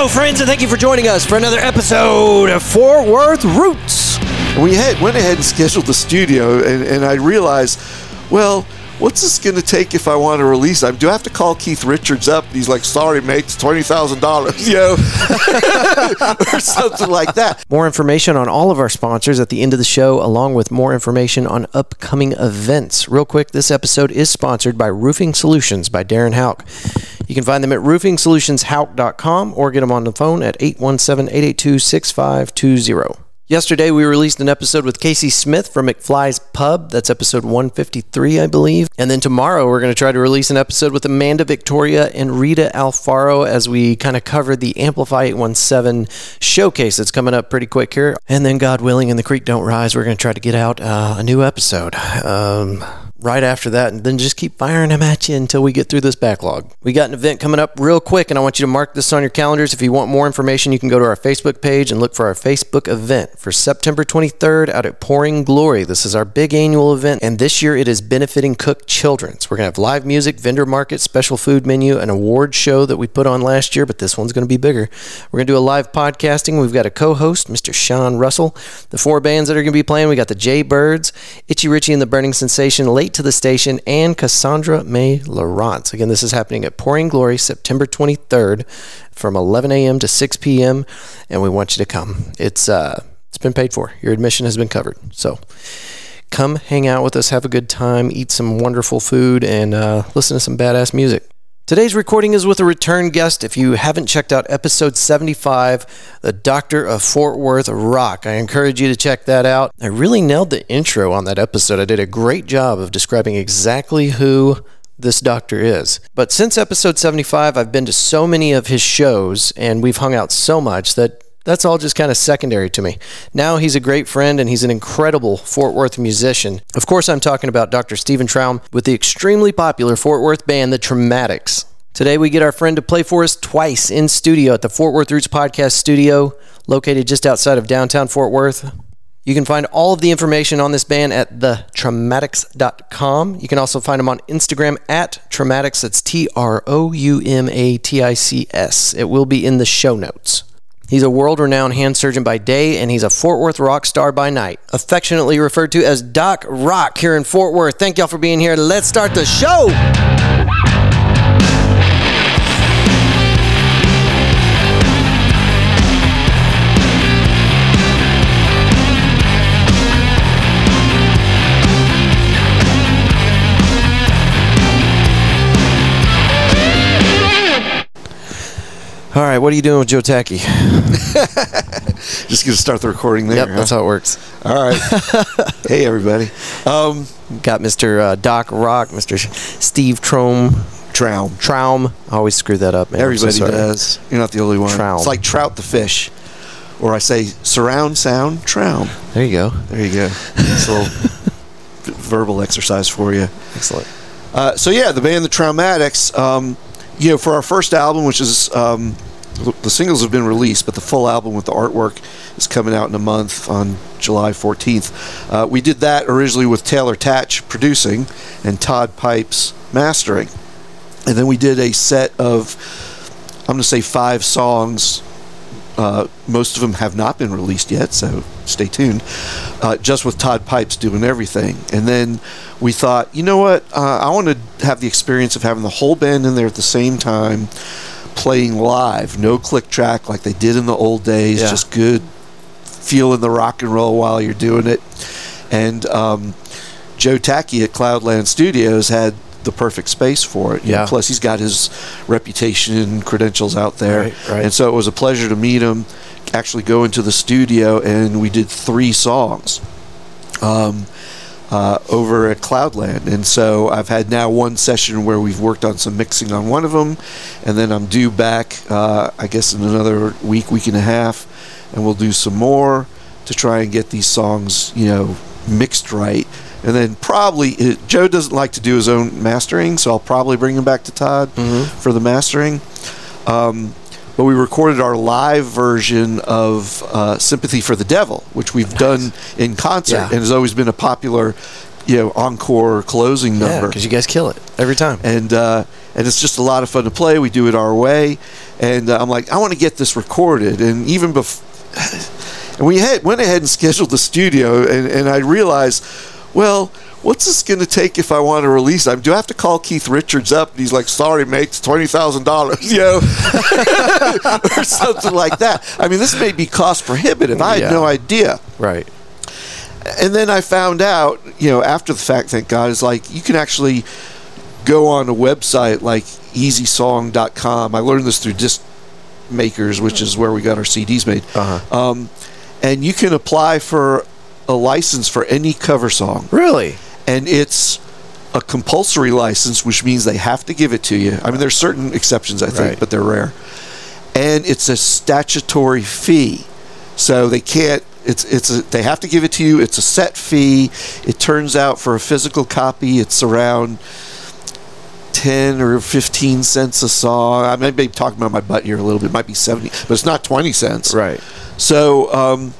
Hello, friends, and thank you for joining us for another episode of Fort Worth Roots. We had went ahead and scheduled the studio, and, and I realized, well, what's this going to take if I want to release it? Do I have to call Keith Richards up? And he's like, sorry, mate, it's $20,000, you know, or something like that. More information on all of our sponsors at the end of the show, along with more information on upcoming events. Real quick, this episode is sponsored by Roofing Solutions by Darren Hauk. You can find them at roofingsolutionshauk.com or get them on the phone at 817 882 6520. Yesterday, we released an episode with Casey Smith from McFly's Pub. That's episode 153, I believe. And then tomorrow, we're going to try to release an episode with Amanda Victoria and Rita Alfaro as we kind of cover the Amplify 817 showcase that's coming up pretty quick here. And then, God willing, and the creek don't rise, we're going to try to get out uh, a new episode. Um, right after that, and then just keep firing them at you until we get through this backlog. We got an event coming up real quick, and I want you to mark this on your calendars. If you want more information, you can go to our Facebook page and look for our Facebook event for September 23rd out at Pouring Glory. This is our big annual event, and this year it is benefiting Cook Children's. We're going to have live music, vendor market, special food menu, an award show that we put on last year, but this one's going to be bigger. We're going to do a live podcasting. We've got a co host, Mr. Sean Russell. The four bands that are going to be playing, we got the Jay Birds, Itchy Richie and the Burning Sensation, Late to the Station, and Cassandra May Lawrence. Again, this is happening at Pouring Glory September 23rd from 11 a.m. to 6 p.m., and we want you to come. It's uh, it's been paid for. Your admission has been covered. So come hang out with us, have a good time, eat some wonderful food, and uh, listen to some badass music. Today's recording is with a return guest. If you haven't checked out episode 75, The Doctor of Fort Worth Rock, I encourage you to check that out. I really nailed the intro on that episode. I did a great job of describing exactly who this doctor is. But since episode 75, I've been to so many of his shows and we've hung out so much that that's all just kind of secondary to me. Now he's a great friend and he's an incredible Fort Worth musician. Of course, I'm talking about Dr. Stephen Troum with the extremely popular Fort Worth band, The Troumatics. Today, we get our friend to play for us twice in studio at the Fort Worth Roots Podcast Studio, located just outside of downtown Fort Worth. You can find all of the information on this band at thetroumatics.com. You can also find them on Instagram at Troumatics. That's T R O U M A T I C S. It will be in the show notes. He's a world renowned hand surgeon by day, and he's a Fort Worth rock star by night, affectionately referred to as Doc Rock here in Fort Worth. Thank y'all for being here. Let's start the show. All right, what are you doing with Joe Tacky? Just going to start the recording there. Yep, huh? that's how it works. All right. hey, everybody. Um, Got Mr. Uh, Doc Rock, Mr. Steve Troum. Troum. Troum. I always screw that up, man. I'm so Everybody sorry. does. You're not the only one. Troum. It's like trout the fish. Or I say surround sound, traum. There you go. There you go. It's a little verbal exercise for you. Excellent. Uh, so yeah, the band The Troumatics. Um, you know, for our first album, which is um, the singles have been released, but the full album with the artwork is coming out in a month on July 14th. Uh, we did that originally with Taylor Tatch producing and Todd Pipes mastering, and then we did a set of I'm going to say five songs. Uh, most of them have not been released yet, so stay tuned. Uh, just with Todd Pipes doing everything, and then we thought, you know what? Uh, I want to have the experience of having the whole band in there at the same time, playing live, no click track like they did in the old days. Yeah. Just good, feeling the rock and roll while you're doing it. And um, Joe Tacky at Cloudland Studios had the perfect space for it. Yeah. Plus, he's got his reputation and credentials out there. Right, right. And so it was a pleasure to meet him, actually go into the studio, and we did three songs um, uh, over at Cloudland. And so I've had now one session where we've worked on some mixing on one of them, and then I'm due back, uh, I guess, in another week, week and a half, and we'll do some more to try and get these songs, you know, mixed right. And then probably it, Joe doesn't like to do his own mastering, so I'll probably bring him back to Todd for the mastering. Um, but we recorded our live version of uh, "Sympathy for the Devil," which we've done in concert, Yeah. and has always been a popular, you know, encore closing Yeah, number. because you guys kill it every time. and uh, and it's just a lot of fun to play. We do it our way, and uh, I'm like, I want to get this recorded, and even before. And we had, went ahead and scheduled the studio, and, and I realized, well, what's this going to take if I want to release it? Do I have to call Keith Richards up? And he's like, sorry, mate, it's $20,000, you know, or something like that. I mean, this may be cost prohibitive. I had Yeah. no idea. Right. And then I found out, you know, after the fact, thank God, is like you can actually go on a website like easysong.com. I learned this through Disc Makers, which is where we got our CDs made. Uh-huh. Um, and you can apply for a license for any cover song. Really? And it's a compulsory license, which means they have to give it to you. I mean, there's certain exceptions, I think, Right. but they're rare. And it's a statutory fee, so they can't. It's it's a, they have to give it to you. It's a set fee. It turns out for a physical copy, it's around ten or fifteen cents a song. I may be talking about my butt here a little bit. It might be seventy, but it's not twenty cents. Right. So, um,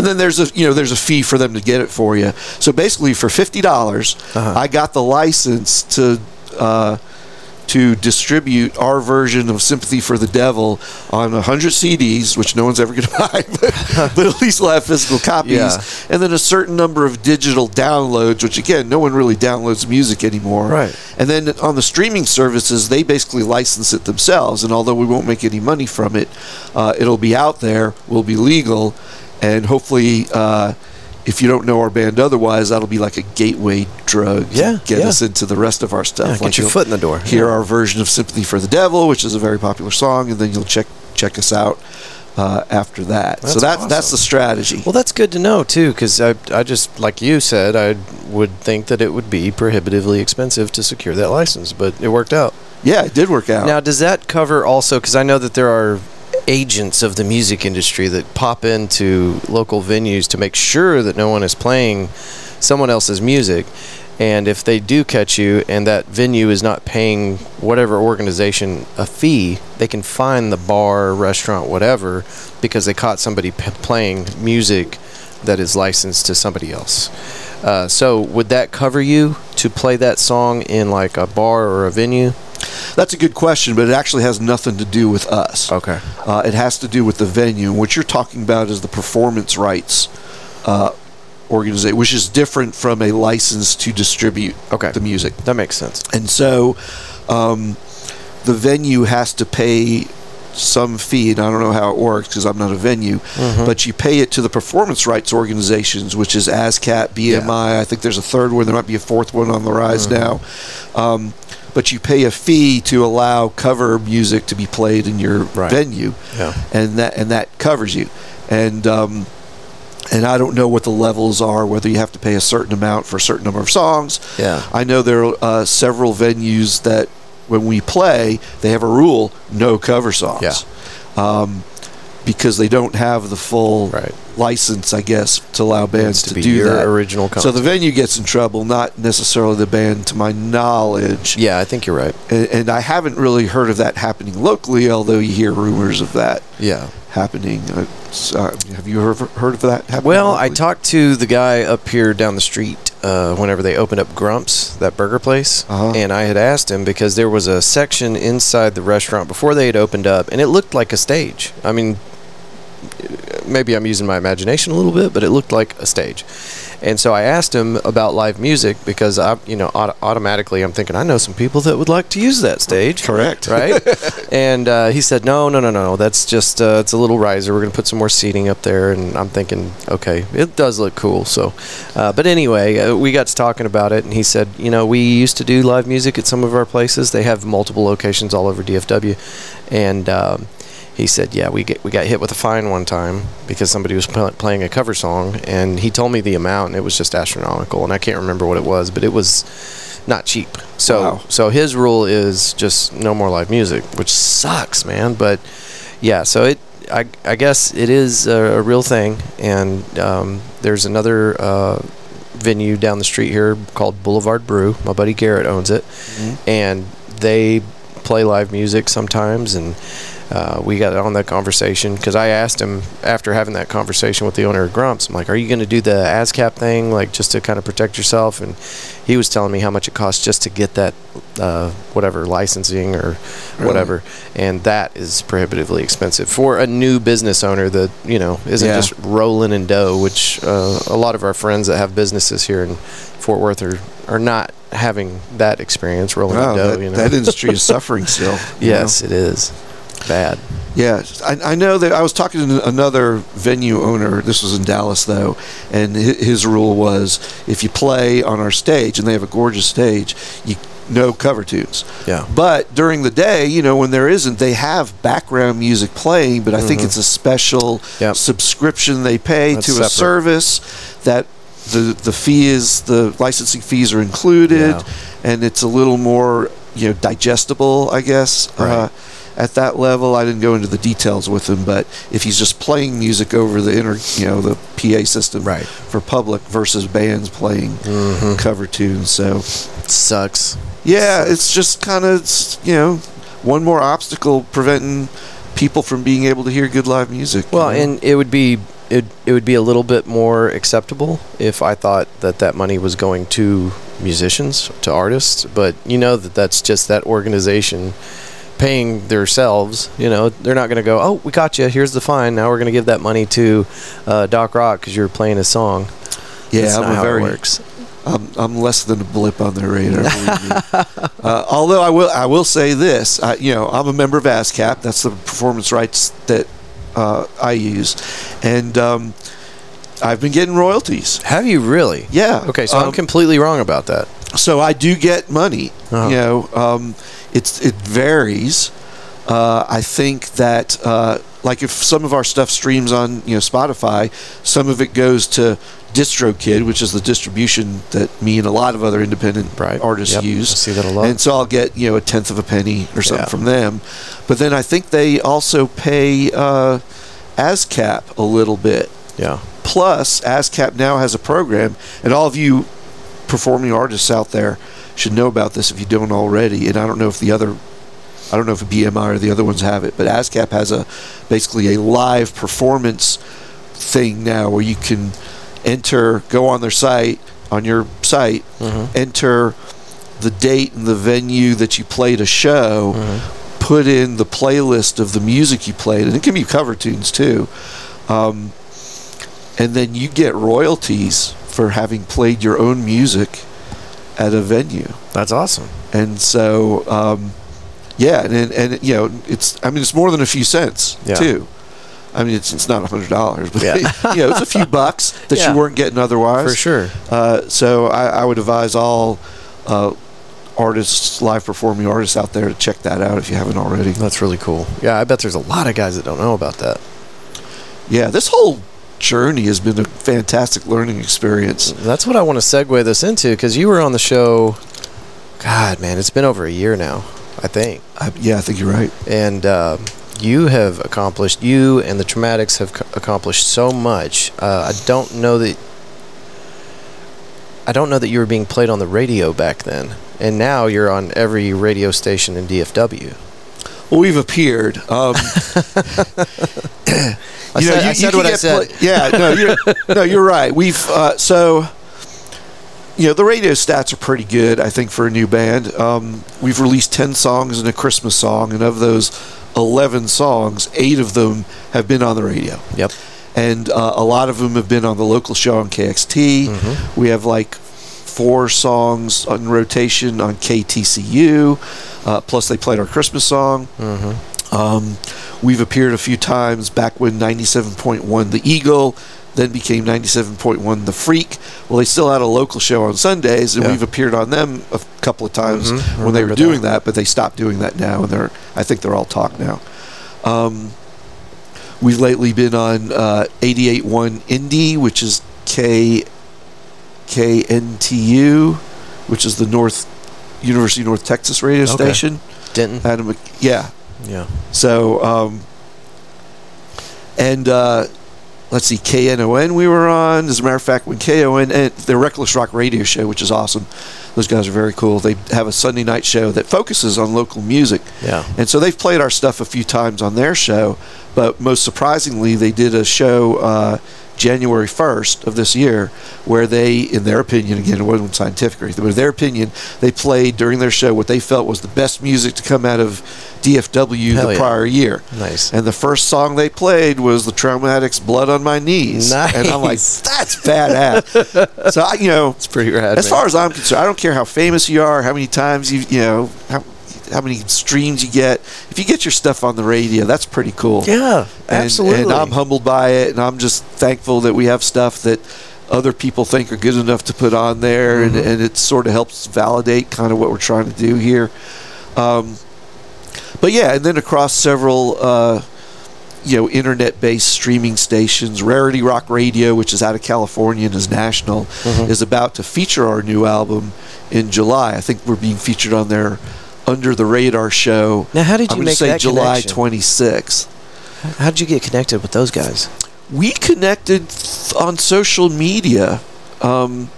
and then there's a you know there's a fee for them to get it for you. So basically, for fifty dollars, Uh-huh. I got the license to uh, to distribute our version of "Sympathy for the Devil" on hundred CDs, which no one's ever going to buy, but, but at least we'll have physical copies, Yeah. and then a certain number of digital downloads, which again, no one really downloads music anymore. Right. And then on the streaming services, they basically license it themselves. And although we won't make any money from it, uh, it'll be out there, will be legal, and hopefully, uh, if you don't know our band otherwise, that'll be like a gateway drug Yeah, get yeah. us into the rest of our stuff. Yeah, get Like your foot in the door. Hear Yeah. our version of "Sympathy for the Devil," which is a very popular song, and then you'll check check us out uh, after that. so That's that's that's the strategy. Well, that's good to know too, because I, I just like you said, I would think that it would be prohibitively expensive to secure that license, but it worked out. yeah, it did work out. Now, does that cover also? Because I know that there are agents of the music industry that pop into local venues to make sure that no one is playing someone else's music. And if they do catch you and that venue is not paying whatever organization a fee, they can fine the bar, restaurant, whatever, because they caught somebody p- playing music that is licensed to somebody else. Uh, so, would that cover you to play that song in like a bar or a venue? That's a good question, but it actually has nothing to do with us. Okay. Uh, it has to do with the venue. And what you're talking about is the performance rights uh, organization, which is different from a license to distribute Okay. the music. That makes sense. And so um, the venue has to pay some fee, and I don't know how it works because I'm not a venue, Mm-hmm. but you pay it to the performance rights organizations, which is ASCAP, BMI. I think there's a third one. There might be a fourth one on the rise Mm-hmm. now. Um, but you pay a fee to allow cover music to be played in your Right. venue, Yeah. and that and that covers you. And um, and I don't know what the levels are, whether you have to pay a certain amount for a certain number of songs. Yeah. I know there are uh, several venues that when we play, they have a rule no cover songs. Yeah. Um, because they don't have the full Right. license, I guess, to allow bands to to, do that. original so the venue gets in trouble, not necessarily the band, to my knowledge. Yeah, I think you're right. And, and I haven't really heard of that happening locally, although you hear rumors of that Yeah. happening. Uh, so, have you heard, heard of that happening? Well, I talked to the guy up here down the street uh, whenever they opened up Grumps, that burger place, Uh-huh. and I had asked him because there was a section inside the restaurant before they had opened up, and it looked like a stage. I mean, maybe I'm using my imagination a little bit, but it looked like a stage. And so I asked him about live music because I, you know, auto- automatically I'm thinking I know some people that would like to use that stage. Correct. right? and uh, he said, "No, no, no, no. That's just uh, it's a little riser. We're gonna put some more seating up there." And I'm thinking, okay, it does look cool. So, uh, but anyway, uh, we got to talking about it, and he said, you know, we used to do live music at some of our places. They have multiple locations all over DFW, and. Um, he said, "Yeah, we get we got hit with a fine one time because somebody was pl- playing a cover song, and he told me the amount, and it was just astronomical, and I can't remember what it was, but it was not cheap. So Wow. so his rule is just no more live music, which sucks, man. But yeah, so it I I guess it is a, a real thing, and um, there's another uh, venue down the street here called Boulevard Brew. My buddy Garrett owns it, and they play live music sometimes and. Uh, we got on that conversation because I asked him after having that conversation with the owner of Grumps. I'm like, "Are you going to do the ASCAP thing, like just to kind of protect yourself?" And he was telling me how much it costs just to get that, uh, whatever licensing or whatever, and that is prohibitively expensive for a new business owner that you know isn't Yeah. just rolling in dough. Which uh, a lot of our friends that have businesses here in Fort Worth are are not having that experience rolling in dough. that, you know? that industry is suffering still. you know? yes, it is bad. Yeah, I, I know that I was talking to another venue owner. This was in Dallas, though, and his rule was if you play on our stage, and they have a gorgeous stage, you no cover tunes. Yeah. But during the day, you know, when there isn't, they have background music playing. But I think it's a special Mm-hmm. Yep. subscription they pay That's to a service that the the fee is the licensing fees are included, Yeah. and it's a little more you know digestible, I guess. Right. Uh, at that level, I didn't go into the details with him, but if he's just playing music over the inter, you know, the PA system Right. for public versus bands playing Mm-hmm. cover tunes, so Sucks. yeah, it's just kind of you know one more obstacle preventing people from being able to hear good live music. you Well, know? and it would be it it would be a little bit more acceptable if I thought that that money was going to musicians, to artists, but you know that that's just that organization paying themselves. You know, they're not going to go, "Oh, we got you. Here's the fine. Now we're going to give that money to uh, Doc Rock because you're playing a song." yeah, That's I'm not a how very it works. I'm, I'm less than a blip on their radar. believe me. uh, although I will I will say this, I, you know, I'm a member of ASCAP. That's the performance rights that uh, I use, and um, I've been getting royalties. Have you really? Yeah. Okay, so I'm Um, completely wrong about that. so I do get money. Uh-huh. You know, um, it's it varies. Uh, I think that uh, like if some of our stuff streams on you know Spotify, some of it goes to DistroKid, which is the distribution that me and a lot of other independent Right. artists Yep. use. I see that a lot. And so I'll get you know a tenth of a penny or something Yeah. from them. But then I think they also pay uh, ASCAP a little bit. Yeah. Plus, ASCAP now has a program, and all of you performing artists out there should know about this if you don't already. And I don't know if the other, I don't know if BMI or the other ones have it, but ASCAP has a basically a live performance thing now where you can enter, go on their site, on your site, enter the date and the venue that you played a show, put in the playlist of the music you played, and it can be cover tunes too. Um, and then you get royalties for having played your own music at a venue. That's awesome. And so, um, yeah, and, and and you know, it's I mean, it's more than a few cents Yeah. too. I mean, it's it's not a hundred dollars, but Yeah. you know, it's a few bucks that Yeah. you weren't getting otherwise. For sure. Uh, so I, I would advise all uh, artists, live performing artists out there to check that out if you haven't already. That's really cool. Yeah, I bet there's a lot of guys that don't know about that. Yeah, this whole journey has been a fantastic learning experience. That's what I want to segue this into because you were on the show. God, man, it's been over a year now, I think, I, yeah, I think you're right. and uh, you have accomplished. You and the Troumatics have c- accomplished so much. Uh, I don't know that. I don't know that you were being played on the radio back then, and now you're on every radio station in DFW. Well, we've appeared. Um, I you know, said- you, I said you what I said. pla- yeah, no, you're no, you're right. We've uh, so you know the radio stats are pretty good. I think for a new band, um, we've released ten songs and a Christmas song, and of those eleven songs, eight of them have been on the radio. Yep. and uh, a lot of them have been on the local show on KXT. Mm-hmm. We have like four songs on rotation on KTCU. Uh, plus, they played our Christmas song. Mm-hmm. Um, we've appeared a few times back when 97.1 The Eagle then became 97.1 The Freak. Well, they still had a local show on Sundays, and Yeah. we've appeared on them a couple of times Mhm. when they were doing that. that. but they stopped doing that now, and they're I think they're all talk now. Um, we've lately been on uh, 88.1 Indie, which is K KNTU, which is the North University of North Texas radio Okay. station. Denton. Adam, yeah. Yeah. So, um, and uh, let's see, KNON we were on. As a matter of fact, when KON and the Reckless Rock radio show, which is awesome, Those guys are very cool. They have a Sunday night show that focuses on local music. Yeah. And so they've played our stuff a few times on their show, but most surprisingly, they did a show uh, January 1st of this year where they, in their opinion, again, it wasn't scientific or anything, but in their opinion, they played during their show what they felt was the best music to come out of DFW Hell the yeah. prior year. Nice. And the first song they played was the Troumatics "Blood on My Knees," Nice. and I'm like. "That's badass." so I, you know, It's pretty rad. as man. far as I'm concerned, I don't care how famous you are, how many times you, you know, how, how many streams you get. If you get your stuff on the radio, that's pretty cool. yeah, And- absolutely. And, I'm humbled by it, and I'm just thankful that we have stuff that other people think are good enough to put on there, and, and it sort of helps validate kind of what we're trying to do here. Um, but yeah, and then across several. Uh, you know, internet-based streaming stations. Rarity Rock Radio, which is out of California and is national, is about to feature our new album in July. I think we're being featured on their Under the Radar show. Now, how did you I'm make say that July connection? 26th. How did you get connected with those guys? We connected th- on social media. Um,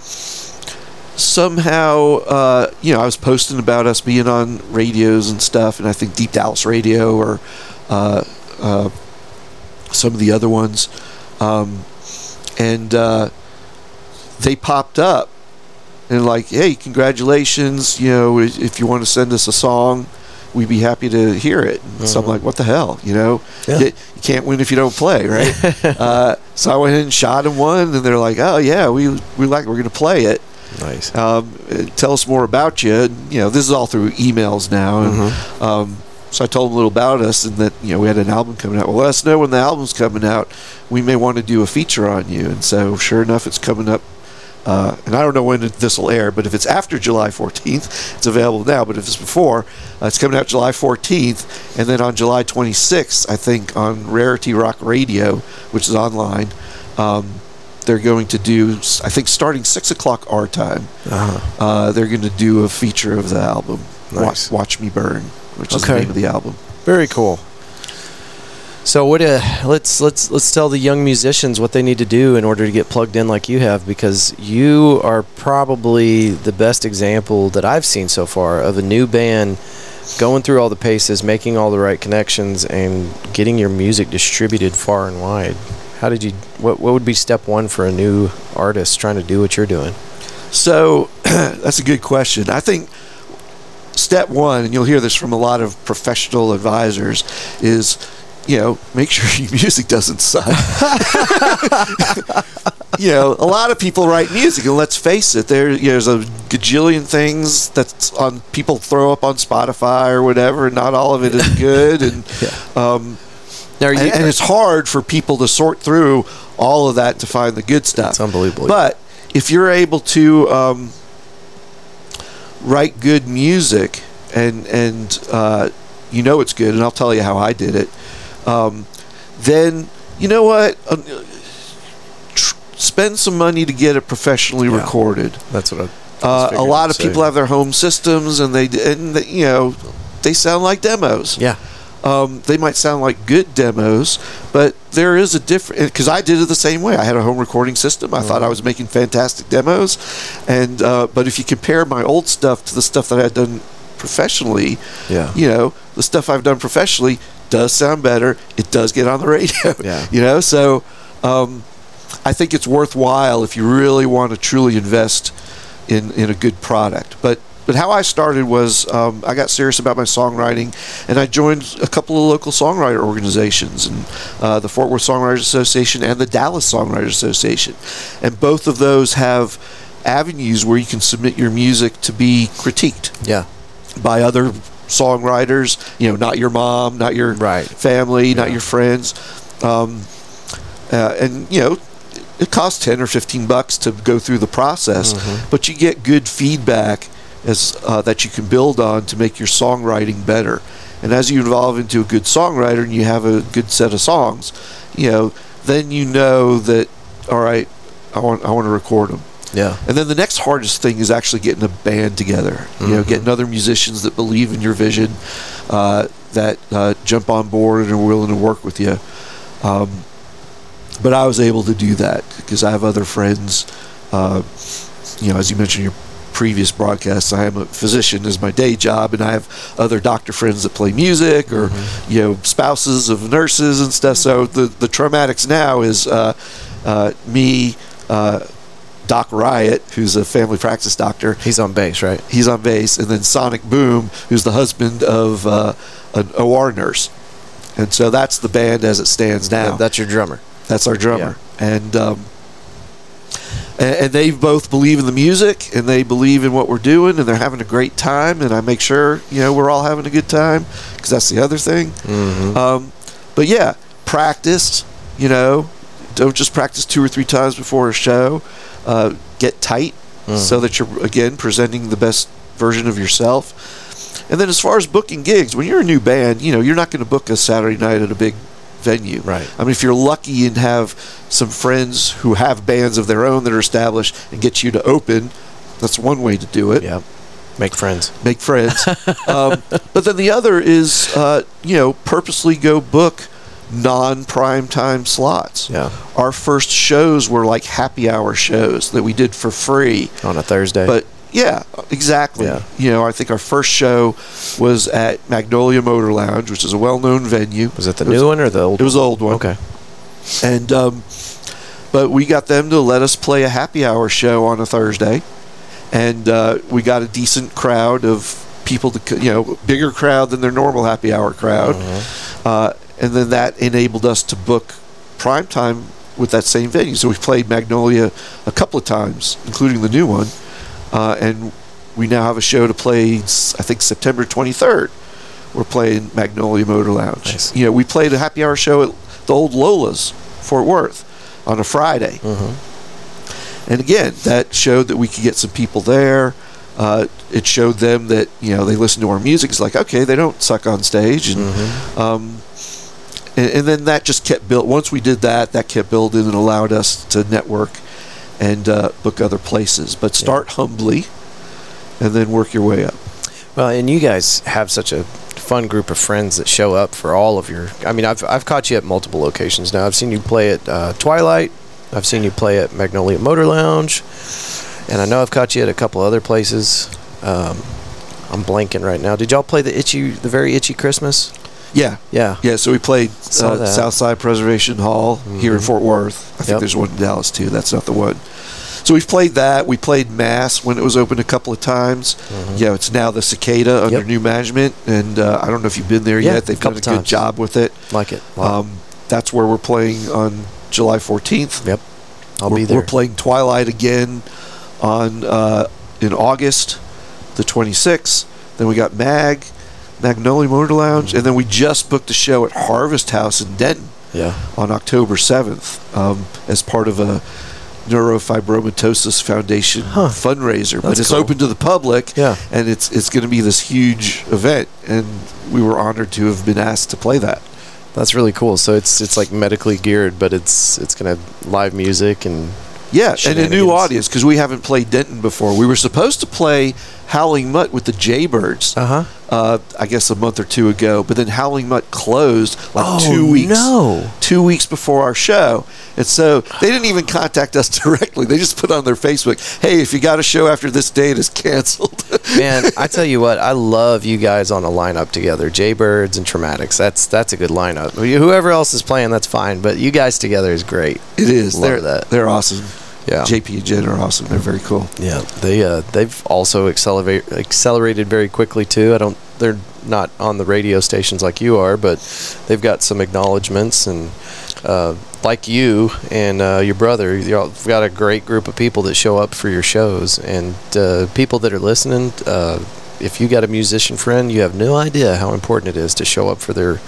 somehow, uh, you know, I was posting about us being on radios and stuff, and I think Deep Dallas Radio or uh, uh, some of the other ones, um, and uh, they popped up and like, hey, congratulations! You know, if you want to send us a song, we'd be happy to hear it. And So I'm like, what the hell, you know? Yeah. You, you can't win if you don't play, right? uh, so I went ahead and shot them one, and they're like, oh yeah, we we like we're gonna play it. Nice. Um, uh, tell us more about you. And, you know, this is all through emails now. And, um, so I told them a little about us and that, you know, we had an album coming out. Well, let us know when the album's coming out. We may want to do a feature on you. And so, sure enough, it's coming up. Uh, and I don't know when this will air, but if it's after July 14th, it's available now. But if it's before, uh, it's coming out July 14th. And then on July 26th, I think on Rarity Rock Radio, which is online, um, they're going to do, I think, starting 6 o'clock our time Uh-huh. uh, they're going to do a feature of the album, Nice. Watch, Watch Me Burn, which is the name of the album. Very cool. So what? Uh, let's let's let's tell the young musicians what they need to do in order to get plugged in like you have, because you are probably the best example that I've seen so far of a new band going through all the paces, making all the right connections, and getting your music distributed far and wide. How did you? What what would be step one for a new artist trying to do what you're doing? So that's a good question. I think step one, and you'll hear this from a lot of professional advisors, is you know make sure your music doesn't suck. you know, a lot of people write music, and let's face it, there there's a gajillion things that's on people throw up on Spotify or whatever, and not all of it is good. And um, you, and, and it's hard for people to sort through all of that to find the good stuff. It's unbelievable. But if you're able to um, write good music and and uh, you know it's good, and I'll tell you how I did it, um, then you know what. Uh, tr- spend some money to get it professionally Yeah. recorded. that's what I. Uh, a lot of people have their home systems, and they and they, you know they sound like demos. Yeah. Um, they might sound like good demos, but there is a different. Because I did it the same way. I had a home recording system. I thought I was making fantastic demos, and uh, but if you compare my old stuff to the stuff that I had done professionally, Yeah. you know, the stuff I've done professionally does sound better. It does get on the radio. Yeah. You know, so um, I think it's worthwhile if you really want to truly invest in in a good product. But but how I started was um, I got serious about my songwriting, and I joined a couple of local songwriter organizations, and uh, the Fort Worth Songwriters Association and the Dallas Songwriters Association, and both of those have avenues where you can submit your music to be critiqued Yeah. by other songwriters. You know, not your mom, not your Right. family, not your friends, um, uh, and you know. It costs ten or fifteen bucks to go through the process, Mm-hmm. but you get good feedback as uh, that you can build on to make your songwriting better. And as you evolve into a good songwriter and you have a good set of songs, you know, then you know that all right, I want I want to record them. Yeah. And then the next hardest thing is actually getting a band together. You know, Mhm. getting other musicians that believe in your vision, uh, that uh, jump on board and are willing to work with you. Um, but I was able to do that because I have other friends. Uh, you know, as you mentioned, in your previous broadcasts, I am a physician as my day job, and I have other doctor friends that play music or Mm-hmm. you know spouses of nurses and stuff. So the the Troumatics now is uh, uh, me. Doc Riot, who's a family practice doctor, He's on bass, right? he's on bass, and then Sonic Boom, who's the husband of uh, an OR nurse, and so that's the band as it stands now. That's your drummer. That's our drummer, and um, and, and they both believe in the music, and they believe in what we're doing, and they're having a great time. And I make sure you know we're all having a good time because that's the other thing. Mm-hmm. Um, but yeah, practice. You know, don't just practice two or three times before a show. Uh, get tight so that you're again presenting the best version of yourself. And then as far as booking gigs, when you're a new band, you know you're not going to book a Saturday night at a big venue. Right. I mean, if you're lucky and have some friends who have bands of their own that are established and get you to open, that's one way to do it Yeah. Make friends. make friends. um, but then the other is, uh, you know, purposely go book non-prime time slots. Yeah. Our first shows were like happy hour shows that we did for free. On a Thursday. But yeah, exactly. Yeah. You know, I think our first show was at Magnolia Motor Lounge, which is a well-known venue. was it the It was- new one or the old It was the old one. Okay. And um, but we got them to let us play a happy hour show on a Thursday, and uh, we got a decent crowd of people to you know bigger crowd than their normal happy hour crowd, uh, and then that enabled us to book prime time with that same venue. So we played Magnolia a couple of times, including the new one, uh, and we now have a show to play. I think September twenty third. We're playing Magnolia Motor Lounge. Nice. You know, we played a happy hour show at the old Lola's, Fort Worth, on a Friday. And again, that showed that we could get some people there. Uh, it showed them that you know they listen to our music. It's like okay, they don't suck on stage, and um, and, and then that just kept built. Once we did that, that kept building and allowed us to network and uh, book other places. But start humbly, and then work your way up. Well, and you guys have such a fun group of friends that show up for all of your. I mean, I've I've caught you at multiple locations now. I've seen you play at uh, Twilight. I've seen you play at Magnolia Motor Lounge, and I know I've caught you at a couple other places. Um, I'm blanking right now. Did y'all play the itchy, the very itchy Christmas? Yeah, Yeah. yeah. So we played uh. Southside Preservation Hall here in Mhm. Fort Worth. I think Yep. there's one in Dallas too. That's not the one. So we've played that. We played Mass when it was open a couple of times. Yeah, it's now the Cicada under Yep. new management, and uh, I don't know if you've been there Yeah, yet. They've done a good times. job with it. Like it. Wow. Um, that's where we're playing on July 14th. yep. I'll we're, be there. We're playing Twilight again on uh, in August, the 26th. Then we got Mag, Magnolia Motor Lounge, and then we just booked a show at Harvest House in Denton yeah. on October 7th um, as part of a Neurofibromatosis Foundation Huh. fundraiser. but it's cool. open to the public, Yeah. and it's it's going to be this huge event, and we were honored to have been asked to play that. That's really cool. So it's it's like medically geared, but it's it's gonna have live music and Yeah, and a new audience because we haven't played Denton before. We were supposed to play Howling Mutt with the Jaybirds. uh-huh. uh, I guess a month or two ago. But then Howling Mutt closed like Oh, two weeks. no. two weeks before our show, and so they didn't even contact us directly. They just put on their Facebook, "Hey, if you got a show after this date, it's canceled." Man, I tell you what, I love you guys on a lineup together. Jaybirds and Troumatics. That's that's a good lineup. Whoever else is playing, that's fine. But you guys together is great. it is. Love they're that. they're awesome. Yeah. JP and Jen are awesome. They're very cool. Yeah, they uh, they've also accelerate accelerated very quickly too. I don't they're not on the radio stations like you are, but they've got some acknowledgments and uh, like you and uh, your brother, you've got a great group of people that show up for your shows and uh, people that are listening. Uh, if you got a musician friend, you have no idea how important it is to show up for their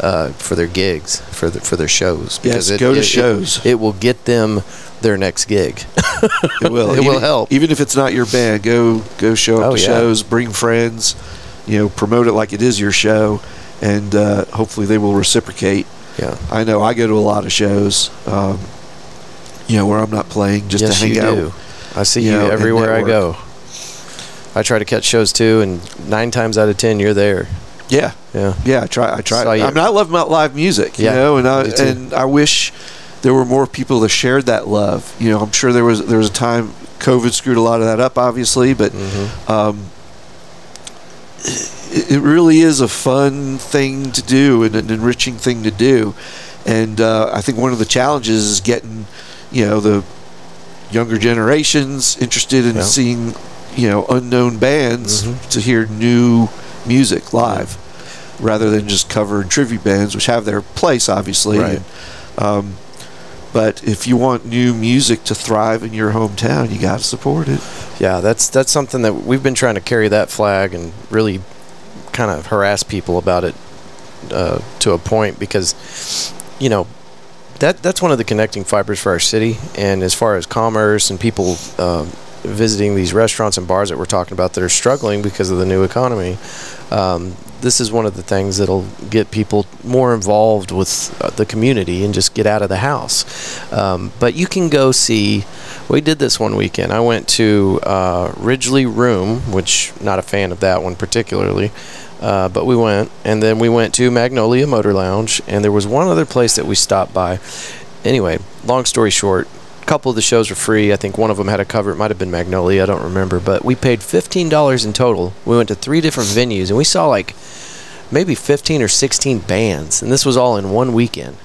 uh, for their gigs for the, for their shows Yes, go to shows. It, will get them their next gig. It will. It will Even- help. Even if it's not your band, go go show up Oh, to yeah. shows, bring friends, you know, promote it like it is your show, and uh, hopefully they will reciprocate. yeah. I know I go to a lot of shows, um, you know, where I'm not playing just yes, to hang you out. do. I see you you, know, everywhere I go. I try to catch shows too, and nine times out of ten, you're there. Yeah, Yeah. yeah. I try. I try. I mean, I love my live music, you Yeah, know, and I and I wish there were more people that shared that love. You know, I'm sure there was there was a time COVID screwed a lot of that up, obviously, but Mm-hmm. um, it, it really is a fun thing to do and an enriching thing to do. And uh, I think one of the challenges is getting, you know, the younger generations interested in Yeah. seeing, you know, unknown bands Mhm. to hear new music live, rather than just cover and tribute bands, which have their place, obviously. Right. And, um, but if you want new music to thrive in your hometown, you got to support it. Yeah, that's that's something that we've been trying to carry that flag and really kind of harass people about it uh, to a point because you know that that's one of the connecting fibers for our city. And as far as commerce and people um, visiting these restaurants and bars that we're talking about that are struggling because of the new economy, um, this is one of the things that'll get people more involved with uh, the community and just get out of the house. Um, but you can go see. We did this one weekend. I went to uh, Ridglea Room, which not a fan of that one particularly, uh, but we went, and then we went to Magnolia Motor Lounge, and there was one other place that we stopped by. Anyway, long story short, couple of the shows were free. I think one of them had a cover. It might have been Magnolia. I don't remember, but we paid fifteen dollars in total. We went to three different venues, and we saw like maybe 15 or 16 bands and this was all in one weekend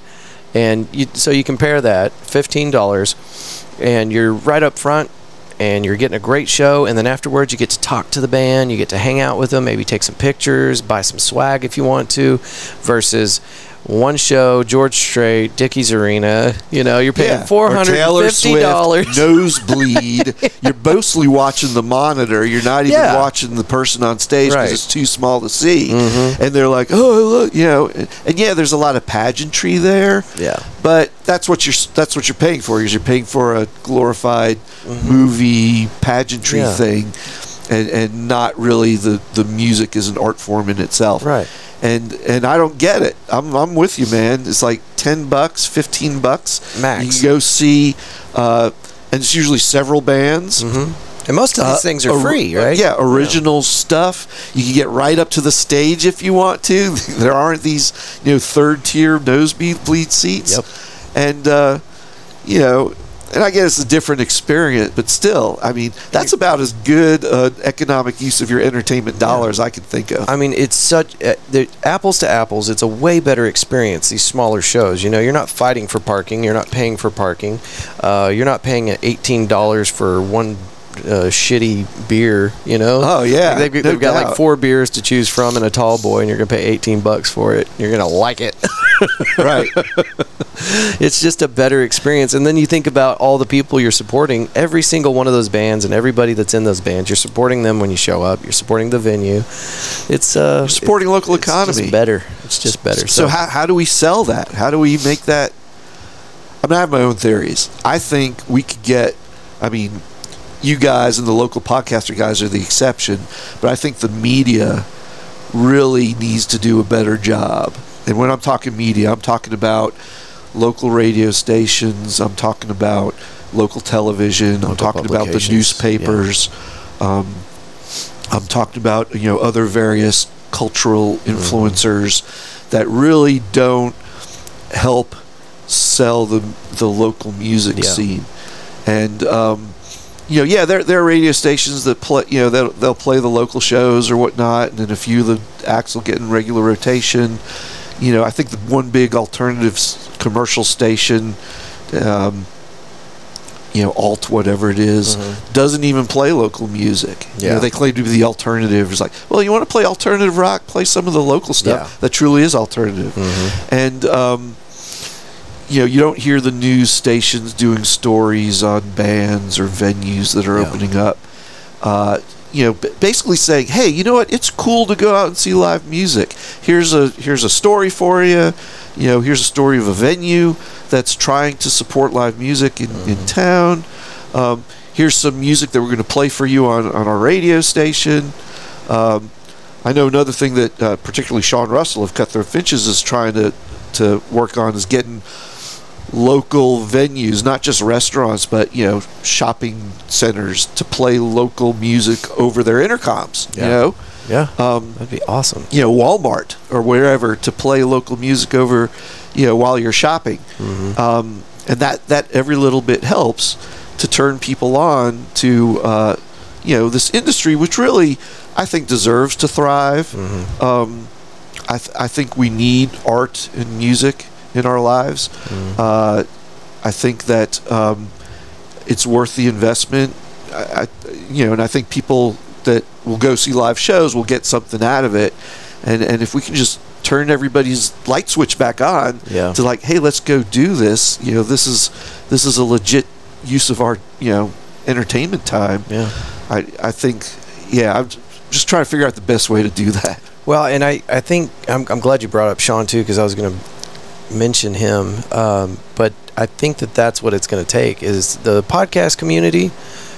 and you, so you compare that $15 and you're right up front and you're getting a great show and then afterwards you get to talk to the band you get to hang out with them maybe take some pictures buy some swag if you want to versus one show george strait dickies arena you know you're paying Or Taylor Swift, $450 nosebleed. You're mostly watching the monitor. You're not even Yeah. watching the person on stage because Right. it's too small to see. Mhm. And they're like, "Oh, look," you know. And, and yeah, there's a lot of pageantry there, yeah but that's what you're that's what you're paying for. Is you're paying for a glorified Mm-hmm. movie pageantry Yeah. thing, and and not really the the music is an art form in itself right and and I don't get it. I'm I'm with you, man. It's like ten bucks, fifteen bucks Max. You can go see, uh, and it's usually several bands. hmm and most of these Uh, things are or- free right Yeah, original stuff. You can get right up to the stage if you want to. there aren't these, you know, third tier nosebleed seats. Yep. And uh, you know, and I guess it's a different experience, but still, I mean, that's about as good an economic use of your entertainment dollars I can think of. I mean, it's such uh, the apples to apples. It's a way better experience. These smaller shows, you know, you're not fighting for parking. You're not paying for parking. Uh, you're not paying eighteen dollars for one uh, shitty beer. You know. Oh, yeah, Like, they've, no they've got like four beers to choose from and a tall boy, and you're gonna pay eighteen bucks for it. You're gonna like it. right. it's just a better experience. And then you think about all the people you're supporting. Every single one of those bands and everybody that's in those bands, you're supporting them when you show up. You're supporting the venue. It's uh, You're supporting local it's just economy. better. It's just better. So, how, how do we sell that? How do we make that? I mean, I have my own theories. I think we could get. I mean, you guys and the local podcaster guys are the exception, but I think the media really needs to do a better job. And when I'm talking media, I'm talking about local radio stations. I'm talking about local television. I'm talking about the newspapers. Um, I'm talking about you know other various cultural Mm-hmm. influencers that really don't help sell the the local music Yeah. scene. And um, you know, yeah, there there are radio stations that play. You know, they'll they'll play the local shows or whatnot, and then a few of the acts will get in regular rotation. You know, I think the one big alternative commercial station. Um, you know, alt whatever it is, Mhm. doesn't even play local music. You know, Yeah. they claim to be the alternative. It's like, well, you want to play alternative rock? Play some of the local stuff Yeah. that truly is alternative. Mhm. And um, you know, you don't hear the news stations doing stories on bands or venues that are Yeah. opening up. Uh, you know, basically saying, "Hey, you know what? It's cool to go out and see live music. Here's a here's a story for you. You know, here's a story of a venue that's trying to support live music in, in town. Um, here's some music that we're going to play for you on on our radio station." Um, I know another thing that uh, particularly Sean Russell of Cutthroat Finches is trying to to work on is getting local venues, not just restaurants, but you know shopping centers to play local music over their intercoms. Yeah. You know, Yeah, um, that'd be awesome. you know Walmart or wherever to play local music over, you know, while you're shopping, Mhm. um, and that that every little bit helps to turn people on to uh, you know this industry, which really I think deserves to thrive. Mm-hmm. Um, I, th- I think we need art and music in our lives. Mm-hmm. Uh, I think that um, it's worth the investment. I, I, you know, and I think people that will go see live shows will get something out of it. And and if we can just turn everybody's light switch back on Yeah. to like, hey, let's go do this. You know, this is this is a legit use of our you know entertainment time. Yeah. I I think yeah, I'm just trying to figure out the best way to do that. Well, and I, I think I'm, I'm glad you brought up Sean too because I was going to mention him. Um, but I think that that's what it's going to take is the podcast community,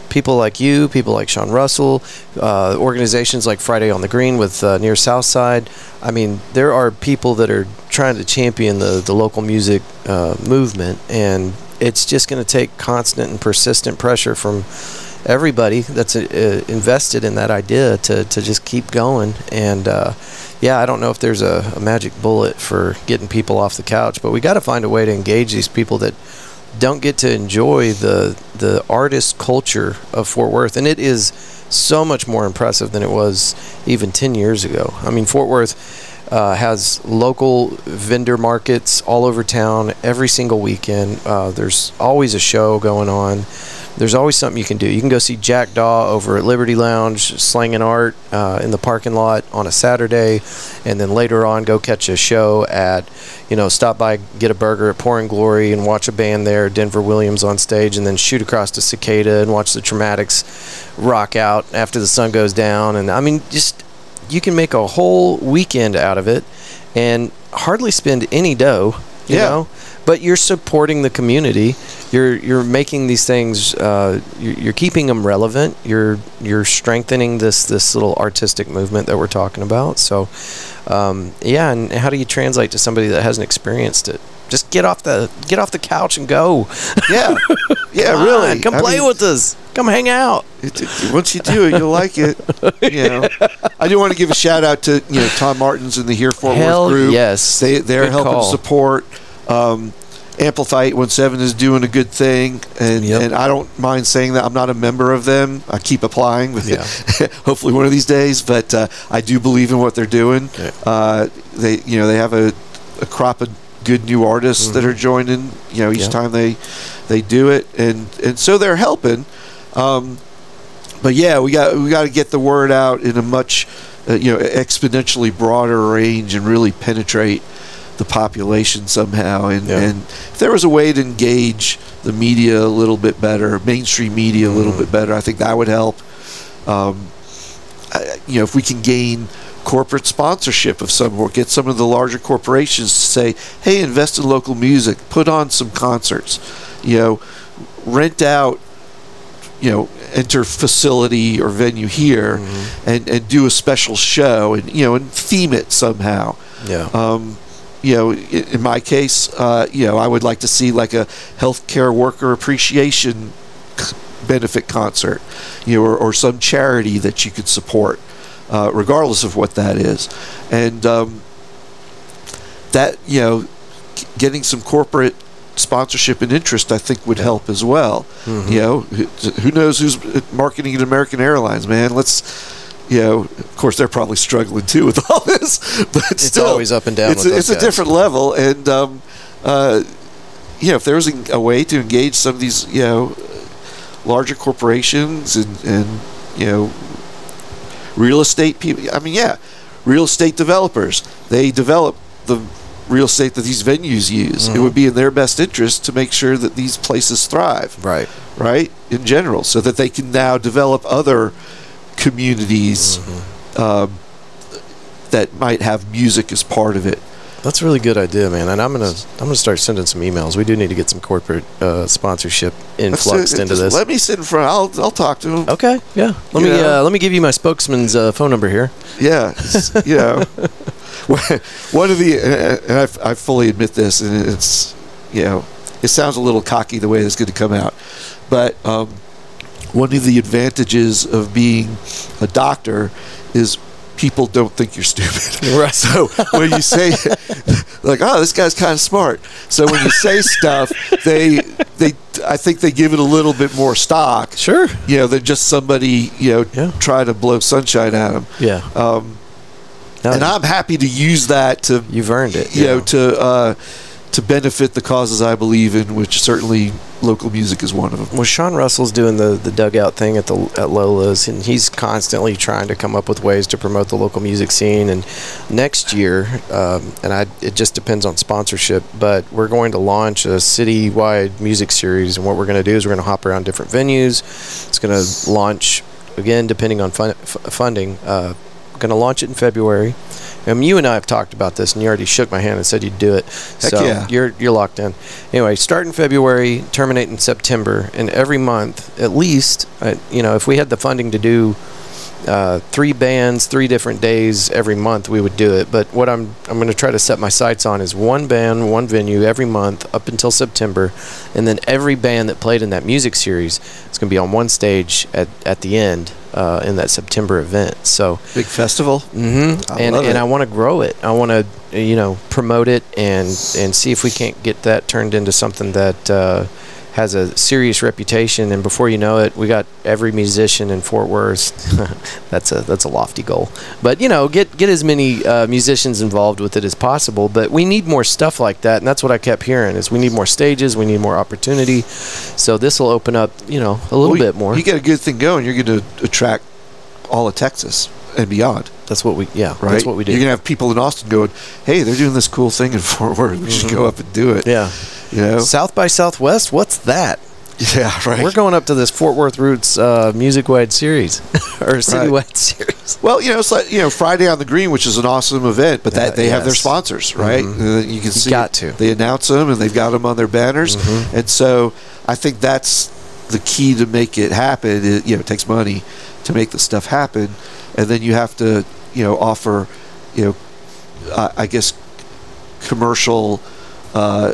people like you, people like Sean Russell, uh, organizations like Friday on the Green with uh, Near Southside. I mean, there are people that are trying to champion the the local music uh, movement, and it's just going to take constant and persistent pressure from everybody that's uh, invested in that idea to, to just keep going. And uh, yeah, I don't know if there's a, a magic bullet for getting people off the couch, but we got to find a way to engage these people that don't get to enjoy the the artist culture of Fort Worth, and it is so much more impressive than it was even 10 years ago. I mean, Fort Worth uh, has local vendor markets all over town every single weekend. Uh, there's always a show going on. There's always something you can do. You can go see Jack Daw over at Liberty Lounge, slanging art uh, in the parking lot on a Saturday, and then later on go catch a show at, you know, stop by, get a burger at Pouring Glory and watch a band there, Denver Williams on stage, and then shoot across to Cicada and watch the Troumatics rock out after the sun goes down. And I mean, just you can make a whole weekend out of it and hardly spend any dough, you Yeah. know. But you're supporting the community. You're you're making these things. Uh, you're, you're keeping them relevant. You're you're strengthening this this little artistic movement that we're talking about. So, um, yeah. And how do you translate to somebody that hasn't experienced it? Just get off the get off the couch and go. Yeah, yeah, Come really. on, come I play mean, with us. Come hang out. It, it- once you do it, you'll like it. You know, I do want to give a shout out to you know Tom Martins and the Here Fort Hell Worth group. yes. they they're Good helping call. support. Um, Amplify 817 is doing a good thing, and Yep. and I don't mind saying that I'm not a member of them. I keep applying with Yeah. hopefully one of these days, but uh, I do believe in what they're doing. Yeah. Uh, they you know they have a, a crop of good new artists that are joining. You know each Mm-hmm. Yeah. time they they do it, and and so they're helping. Um, but yeah, we got we got to get the word out in a much uh, you know exponentially broader range and really penetrate the population somehow. And Yeah. and if there was a way to engage the media a little bit better, mainstream media a little Mm. bit better, I think that would help. Um, I- you know, if we can gain corporate sponsorship of some or get some of the larger corporations to say, "Hey, invest in local music, put on some concerts," you know, rent out, you know, enter facility or venue here, and and do a special show and you know and theme it somehow. Yeah. Um, you know, in, in my case, uh, you know, I would like to see like a healthcare worker appreciation benefit concert, you know, or, or some charity that you could support, uh, regardless of what that is, and um, that you know, getting some corporate sponsorship and interest, I think, would help as well. Mm-hmm. You know, who, knows who's marketing at American Airlines, man? Let's. You know, of course, they're probably struggling too with all this, but It's still, always up and down It's, a, it's a different level, and um, uh, you know, if there was a, a way to engage some of these, you know, larger corporations and and you know, real estate people. I mean, yeah, real estate developers. They develop the real estate that these venues use. Mm-hmm. It would be in their best interest to make sure that these places thrive Right. right in general so that they can now develop other communities Mm-hmm. um, that might have music as part of it That's a really good idea, man. And I'm gonna I'm gonna start sending some emails. We do need to get some corporate uh, sponsorship influxed into this. let me sit in front i'll, I'll talk to him Okay, yeah. Let You me know? uh, let me give you my spokesman's uh, phone number here. yeah it's- you know one of the and I, I fully admit this and it's you know it sounds a little cocky the way it's going to come out but um, one of the advantages of being a doctor is people don't think you're stupid. Right. So when you say, like, oh, this guy's kind of smart. So when you say stuff, they they I think they give it a little bit more stock. Sure. You know, than just somebody you know Yeah. try to blow sunshine at them. Yeah. Um, No, and I'm happy to use that to you've earned it. you know to uh, to benefit the causes I believe in, which certainly local music is one of them. Well, Sean Russell's doing the, the dugout thing at the at Lola's, and he's constantly trying to come up with ways to promote the local music scene. And next year, um, and I it just depends on sponsorship, but we're going to launch a citywide music series. And what we're going to do is we're going to hop around different venues. It's going to launch again, depending on fun, f- funding. Uh, going to launch it in February. Um, you and I have talked about this, and you already shook my hand and said you'd do it. Heck so yeah. you're you're locked in. Anyway, start in February, terminate in September, and every month, at least, uh, you know, if we had the funding to do uh, three bands, three different days every month, we would do it. But what I'm I'm going to try to set my sights on is one band, one venue every month up until September, and then every band that played in that music series is going to be on one stage at at the end uh, in that September event. So. Big festival. Mm-hmm. I and and. I want to grow it. I want to you know promote it and and see if we can't get that turned into something that uh, has a serious reputation. And before you know it, we got every musician in Fort Worth. that's a that's a lofty goal, but you know get get as many uh, musicians involved with it as possible. But we need more stuff like that, and that's what I kept hearing is we need more stages, we need more opportunity. So this will open up you know a little Well, bit more. You get a good thing going, you're going to attract all of Texas and beyond, that's what we yeah right? that's what we do. You're going to have people in Austin going, "Hey, they're doing this cool thing in Fort Worth. We should go up and do it." Mm-hmm. yeah. You know? South by Southwest, what's that? Yeah, right. We're going up to this Fort Worth Roots uh, music wide series or city citywide series. well, you know, it's like you know Friday on the Green, which is an awesome event, but that Yeah, they have their sponsors, right? Mhm. You can see got to. they announce them and they've got them on their banners, Mhm. and so I think that's the key to make it happen. It, you know, it takes money to make the stuff happen, and then you have to you know offer you know uh, I guess commercial uh,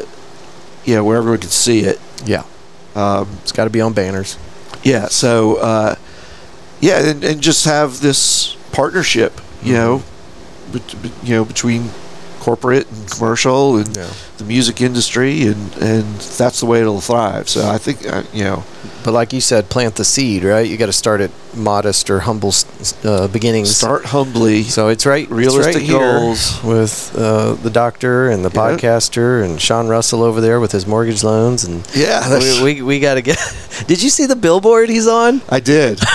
you know where everyone can see it. Yeah, Um, it's got to be on banners. yeah. So uh, yeah, and, and just have this partnership, you know, bet- bet- you know, between corporate and commercial and Yeah. the music industry, and and that's the way it'll thrive. So I think uh, you know, But like you said, plant the seed, right? You got to start at modest or humble uh, beginnings. start humbly. So it's right, it's Realistic right here goals. with uh, the doctor and the Yeah. podcaster and Sean Russell over there with his mortgage loans and Yeah, we, we, we got to get. Did you see the billboard he's on? I did.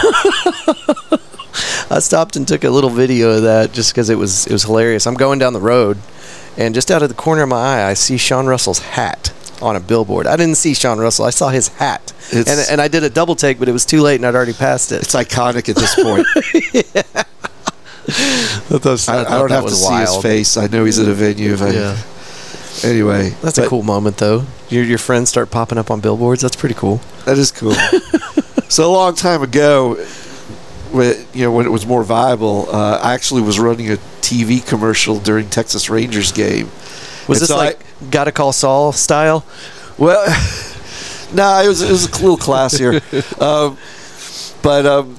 I stopped and took a little video of that just because it was it was hilarious. I'm going down the road, and just out of the corner of my eye, I see Sean Russell's hat on a billboard. I didn't see Sean Russell. I saw his hat, and It's- and I did a double take, but it was too late, and I'd already passed it. It's iconic at this point. I, I don't have to see his face. I know he's at a venue. If I, Yeah, Anyway, that's a cool moment, though. Your your friends start popping up on billboards. That's pretty cool. That is cool. so a long time ago, when you know when it was more viable, uh, I actually was running a TV commercial during Texas Rangers game. Was And this so I- like gotta call Saul style? Well, no, it was it was a little classier, um, but um,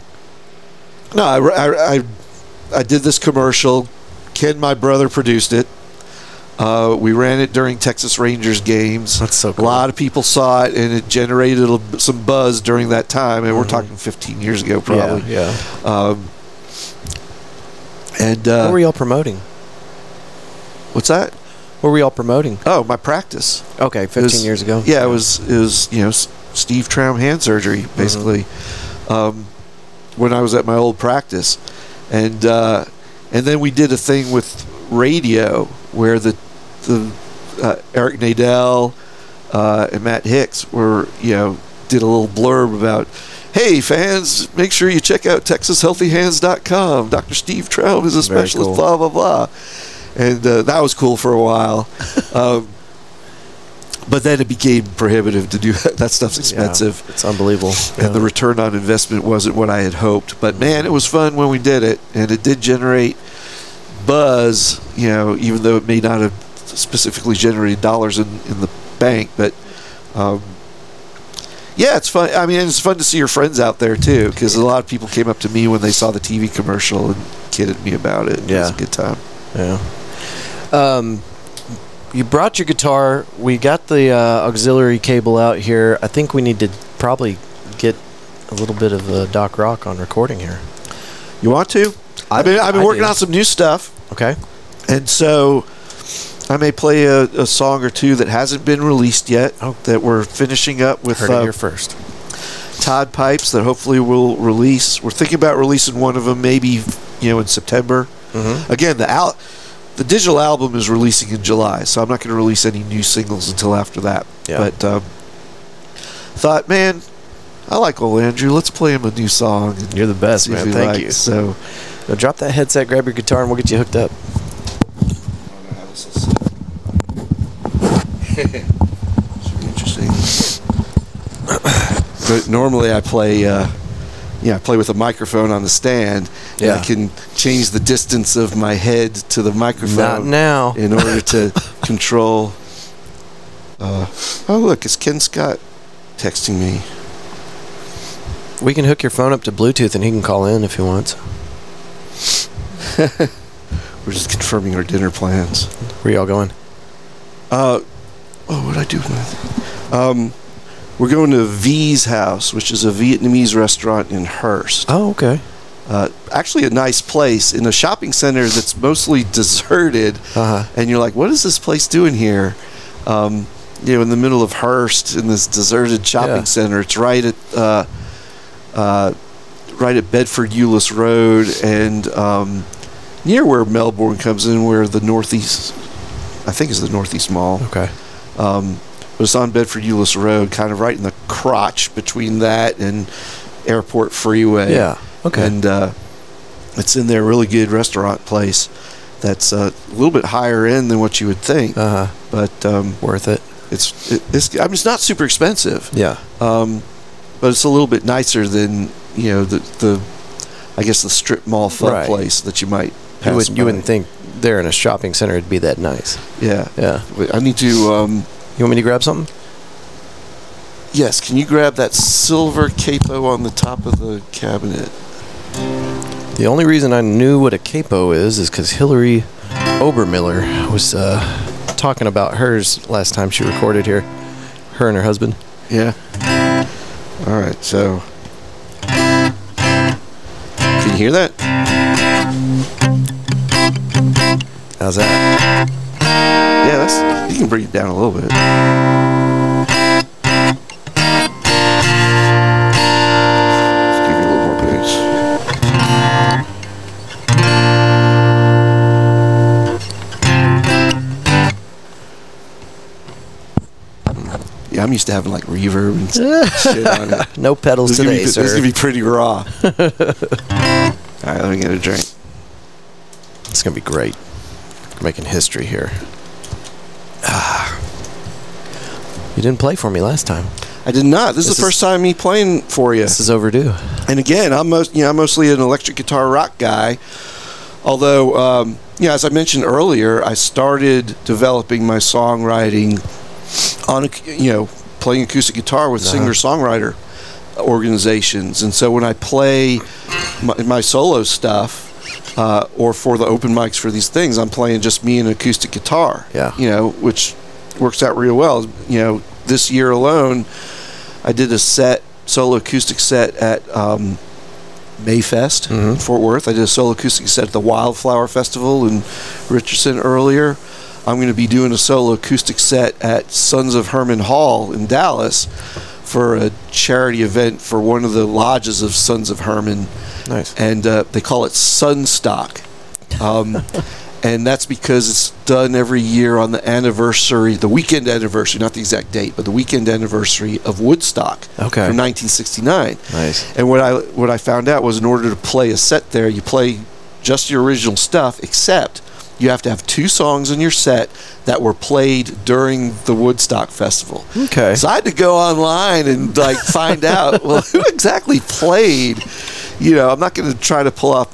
no, I, I, I I did this commercial. Ken, my brother, produced it. Uh, we ran it during Texas Rangers games. That's so cool. A lot of people saw it, and it generated a, some buzz during that time. And we're Mhm. talking 15 years ago, probably. Yeah, yeah. Um, and what uh, were y'all promoting? what's that? What were y'all promoting? Oh, my practice. Okay, 15 was- years ago. Yeah, it was it was you know Steve Troum hand surgery basically. Um, when I was at my old practice, and uh, and then we did a thing with radio where the the uh, Eric Nadel uh, and Matt Hicks were you know did a little blurb about. Hey fans, make sure you check out TexasHealthyHands.com. Dr. Steve Troum is a Very specialist. cool. Blah blah blah, and uh, that was cool for a while. um, but then it became prohibitive to do that. That stuff's expensive, Yeah, it's unbelievable. and the return on investment wasn't what I had hoped. But man, it was fun when we did it, and it did generate buzz. You know, even though it may not have specifically generating dollars in, in the bank, but um, yeah, it's fun. I mean, it's fun to see your friends out there too, because a lot of people came up to me when they saw the TV commercial, and kidded me about it. It was Yeah. a good time. Yeah. Um, you brought your guitar. We got the uh, auxiliary cable out here. I think we need to probably get a little bit of uh, Doc Roc on recording here. You want to? I've been I've been I working do. on some new stuff, Okay. and so I may play a, a song or two that hasn't been released yet. Oh. That we're finishing up with Heard it uh, here first. Todd Pipes that hopefully we'll release. We're thinking about releasing one of them maybe you know in September. Mm-hmm. Again, the al- the digital album is releasing in July, so I'm not going to release any new singles until after that. Yeah. But um, thought, man, I like old Andrew. Let's play him a new song. You're the best, man. Thank likes. you. So. Now drop that headset, grab your guitar, and we'll get you hooked up. Should be interesting. but normally I play, uh, yeah, I play with a microphone on the stand. and Yeah. I can change the distance of my head to the microphone. Not now. in order to control. Uh, oh, look, it's Ken Scott texting me. We can hook your phone up to Bluetooth, and he can call in if he wants. We're just confirming our dinner plans. Where y'all going? Uh, oh, what did I do with? Um, we're going to V's house, which is a Vietnamese restaurant in Hurst. Oh, okay. Uh, actually, a nice place in a shopping center that's mostly deserted. Uh huh. And you're like, what is this place doing here? Um, you know, in the middle of Hurst, in this deserted shopping Yeah. center. It's right at uh, uh, right at Bedford Euless Road and um, near where Melbourne comes in, where the Northeast, I think, is the Northeast Mall. Okay. Um, but it's on Bedford Euless Road, kind of right in the crotch between that and Airport Freeway. Yeah. Okay. And uh, it's in there, a really good restaurant place that's uh, a little bit higher end than what you would think. uh huh. But um, Worth it. it's it, it's I mean it's not super expensive, Yeah. um, but it's a little bit nicer than you know the the I guess the strip mall fun Right. place that you might. You wouldn't, you wouldn't think there in a shopping center it'd be that nice. Yeah. Yeah. Wait, I need to. Um, You want me to grab something? yes. Can you grab that silver capo on the top of the cabinet? The only reason I knew what a capo is is because Hillary Obermiller was uh, talking about hers last time she recorded here. Her and her husband. Yeah. All right. So, can you hear that? How's that? Yeah. That's. You can bring it down a little bit. Let's give you a little more bass. Yeah, I'm used to having like reverb and shit on it. No pedals This today, be, sir. this is gonna be pretty raw. All right, let me get a drink. It's gonna be great. We're making history here. Ah. You didn't play for me last time. I did not. This, This is the first time me playing for you. This is overdue. And again, I'm most you know I'm mostly an electric guitar rock guy. Although, um, you know, as I mentioned earlier, I started developing my songwriting on you know playing acoustic guitar with Uh-huh. singer songwriter organizations, and so when I play my, my solo stuff. Uh, or for the open mics for these things, I'm playing just me and acoustic guitar. Yeah. You know, which works out real well. You know, this year alone, I did a set, solo acoustic set at um, Mayfest in Mhm. Fort Worth. I did a solo acoustic set at the Wildflower Festival in Richardson earlier. I'm going to be doing a solo acoustic set at Sons of Herman Hall in Dallas for a charity event for one of the lodges of Sons of Herman, Nice. and uh, they call it Sunstock. Um, and that's because it's done every year on the anniversary, the weekend anniversary, not the exact date, but the weekend anniversary of Woodstock Okay. from 1969. Nice. And what I what I found out was in order to play a set there, you play just your original stuff, except you have to have two songs in your set that were played during the Woodstock Festival. Okay. So I had to go online and like find out well who exactly played. You know, I'm not going to try to pull off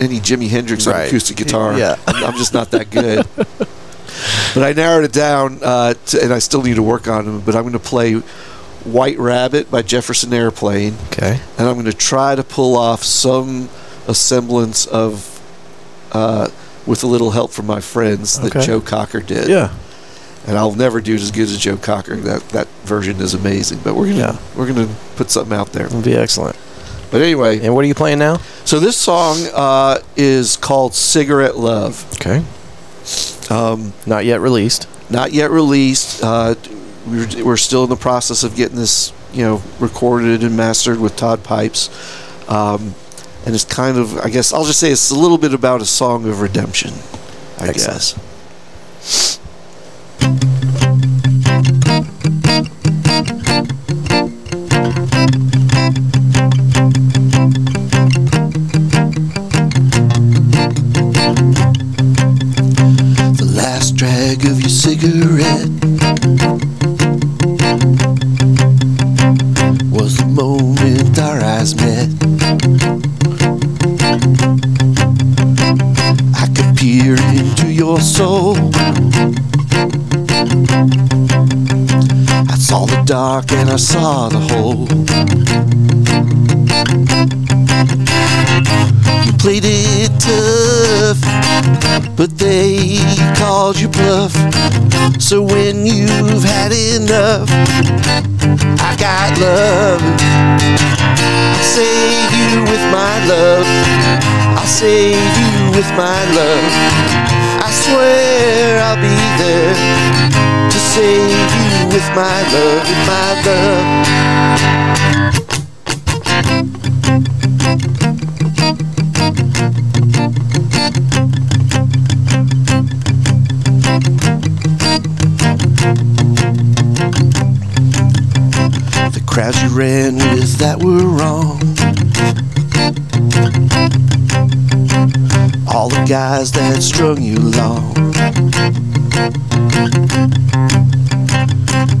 any Jimi Hendrix on acoustic guitar. Yeah. I'm, I'm just not that good. but I narrowed it down, uh, to, and I still need to work on them. But I'm going to play White Rabbit by Jefferson Airplane Okay. and I'm going to try to pull off some a semblance of, uh, with a little help from my friends, that Joe Cocker did. Yeah. And I'll never do it as good as Joe Cocker. That that version is amazing. But we're gonna Yeah. we're gonna put something out there. It'll be excellent. But anyway, And what are you playing now? so this song uh, is called "Cigarette Love." Okay. Um, Not yet released. not yet released. Uh, we're, we're still in the process of getting this, you know, recorded and mastered with Todd Pipes. Um, and it's kind of, I guess, I'll just say it's a little bit about a song of redemption. I Excellent. guess. And I saw the whole. You played it tough, but they called you bluff. So when you've had enough, I got love. I'll save you with my love. I'll save you with my love. I swear I'll be there to save you with my love, with my love. The crowds you ran with that were wrong. All the guys that strung you along.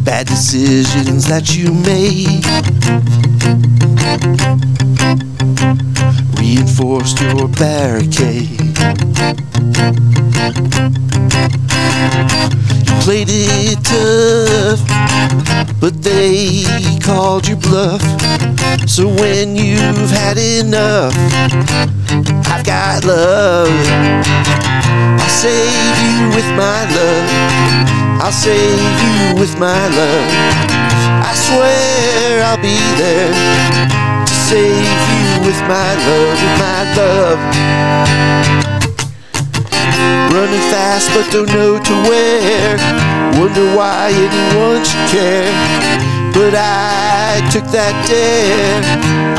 Bad decisions that you made reinforced your barricade. You played it tough but they called you bluff. So when you've had enough, I've got love. I'll save you with my love. I'll save you with my love. I swear I'll be there to save you with my love, with my love. Running fast but don't know to where. Wonder why anyone should care. But I took that dare